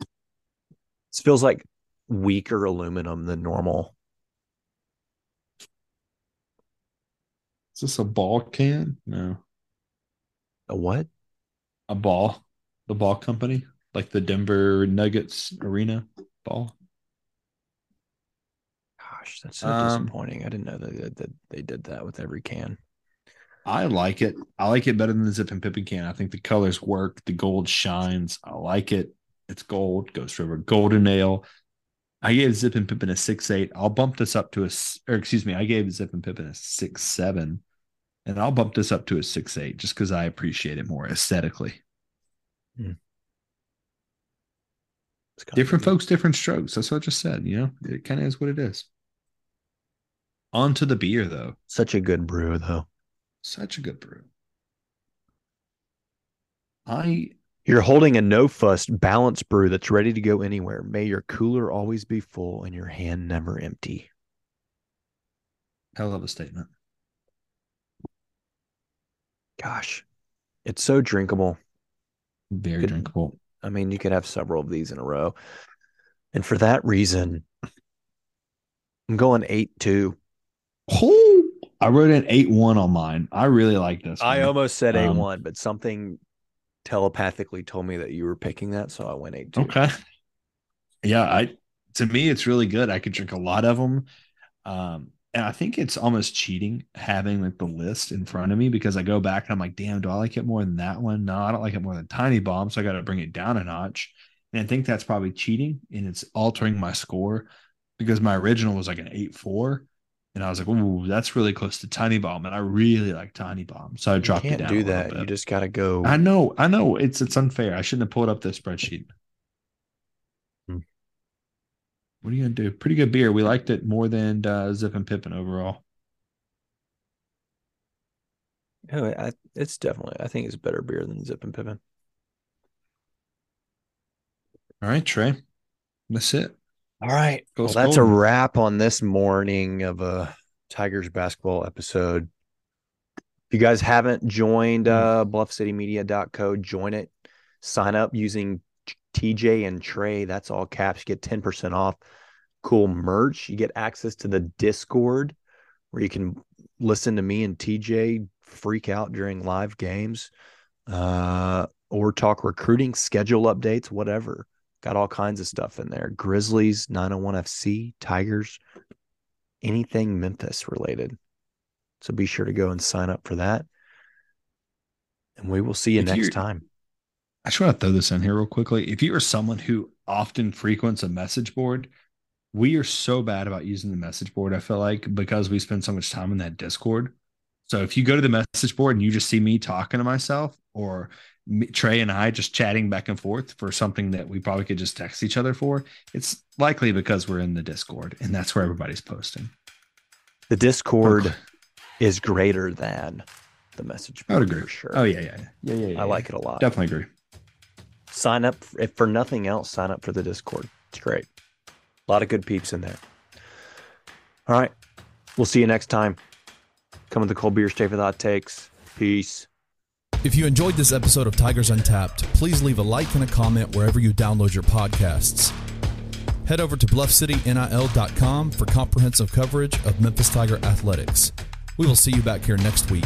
It feels like weaker aluminum than normal. Is this a ball can? No. A what? A ball. The ball company, like the Denver Nuggets arena ball. Gosh, that's so um, disappointing. I didn't know that, that they did that with every can. I like it. I like it better than the Zip and Pippin can. I think the colors work. The gold shines. I like it. It's gold. Ghost River Golden Ale. I gave Zip and Pippin a six eight. I'll bump this up to a, or excuse me, I gave Zip and Pippin a six seven, and I'll bump this up to a six eight just because I appreciate it more aesthetically. Hmm. Different folks, different strokes. That's what I just said. You know, it kind of is what it is. On to the beer, though. Such a good brew, though. Such a good brew. I You're holding a no fuss balanced brew that's ready to go anywhere. May your cooler always be full and your hand never empty. hell of a statement. Gosh, it's so drinkable. Very Good. drinkable. I mean, you could have several of these in a row. And for that reason, I'm going 8 2. Oh, I wrote an eight one on mine. I really like this. I almost said 8 Um, 1, but something telepathically told me that you were picking that. So I went 8 2. Okay. Yeah, I to me it's really good. I could drink a lot of them. Um and I think it's almost cheating having like the list in front of me because I go back and I'm like, damn, do I like it more than that one? No, I don't like it more than Tiny Bomb. So I got to bring it down a notch. And I think that's probably cheating and it's altering my score because my original was like an 8 4. And I was like, ooh, that's really close to Tiny Bomb. And I really like Tiny Bomb. So I You dropped it can't down. do a that. bit. You just got to go. I know, I know. It's it's unfair. I shouldn't have pulled up this spreadsheet. Hmm. What are you gonna do? Pretty good beer. We liked it more than uh, Zip and Pippin overall. Oh, I, it's definitely, I think it's better beer than Zip and Pippin. All right, Trey. That's it. All right. Well, that's a wrap on this mourning of a Tigers basketball episode. If you guys haven't joined uh, bluffcitymedia.co, join it. Sign up using TJ and Trey. That's all caps. You get 10% off. Cool merch. You get access to the Discord where you can listen to me and TJ freak out during live games uh, or talk recruiting, schedule updates, whatever. Got all kinds of stuff in there. Grizzlies, 901 FC, Tigers, anything Memphis related. So be sure to go and sign up for that. And we will see you If next time. I just want to throw this in here real quickly. If you are someone who often frequents a message board, we are so bad about using the message board, I feel like, because we spend so much time in that Discord. So if you go to the message board and you just see me talking to myself or Trey and I just chatting back and forth for something that we probably could just text each other for, it's likely because we're in the Discord and that's where everybody's posting. The Discord is greater than the message I would agree. for sure. Oh, yeah, yeah. Yeah, yeah, yeah. I like it a lot. Definitely agree. sign up if for nothing else sign up for the discord it's great a lot of good peeps in there all right we'll see you next time come with the cold beer stay for the hot takes peace If you enjoyed this episode of Tigers Untapped, please leave a like and a comment wherever you download your podcasts. Head over to bluffcitynil.com for comprehensive coverage of Memphis Tiger athletics. We will see you back here next week.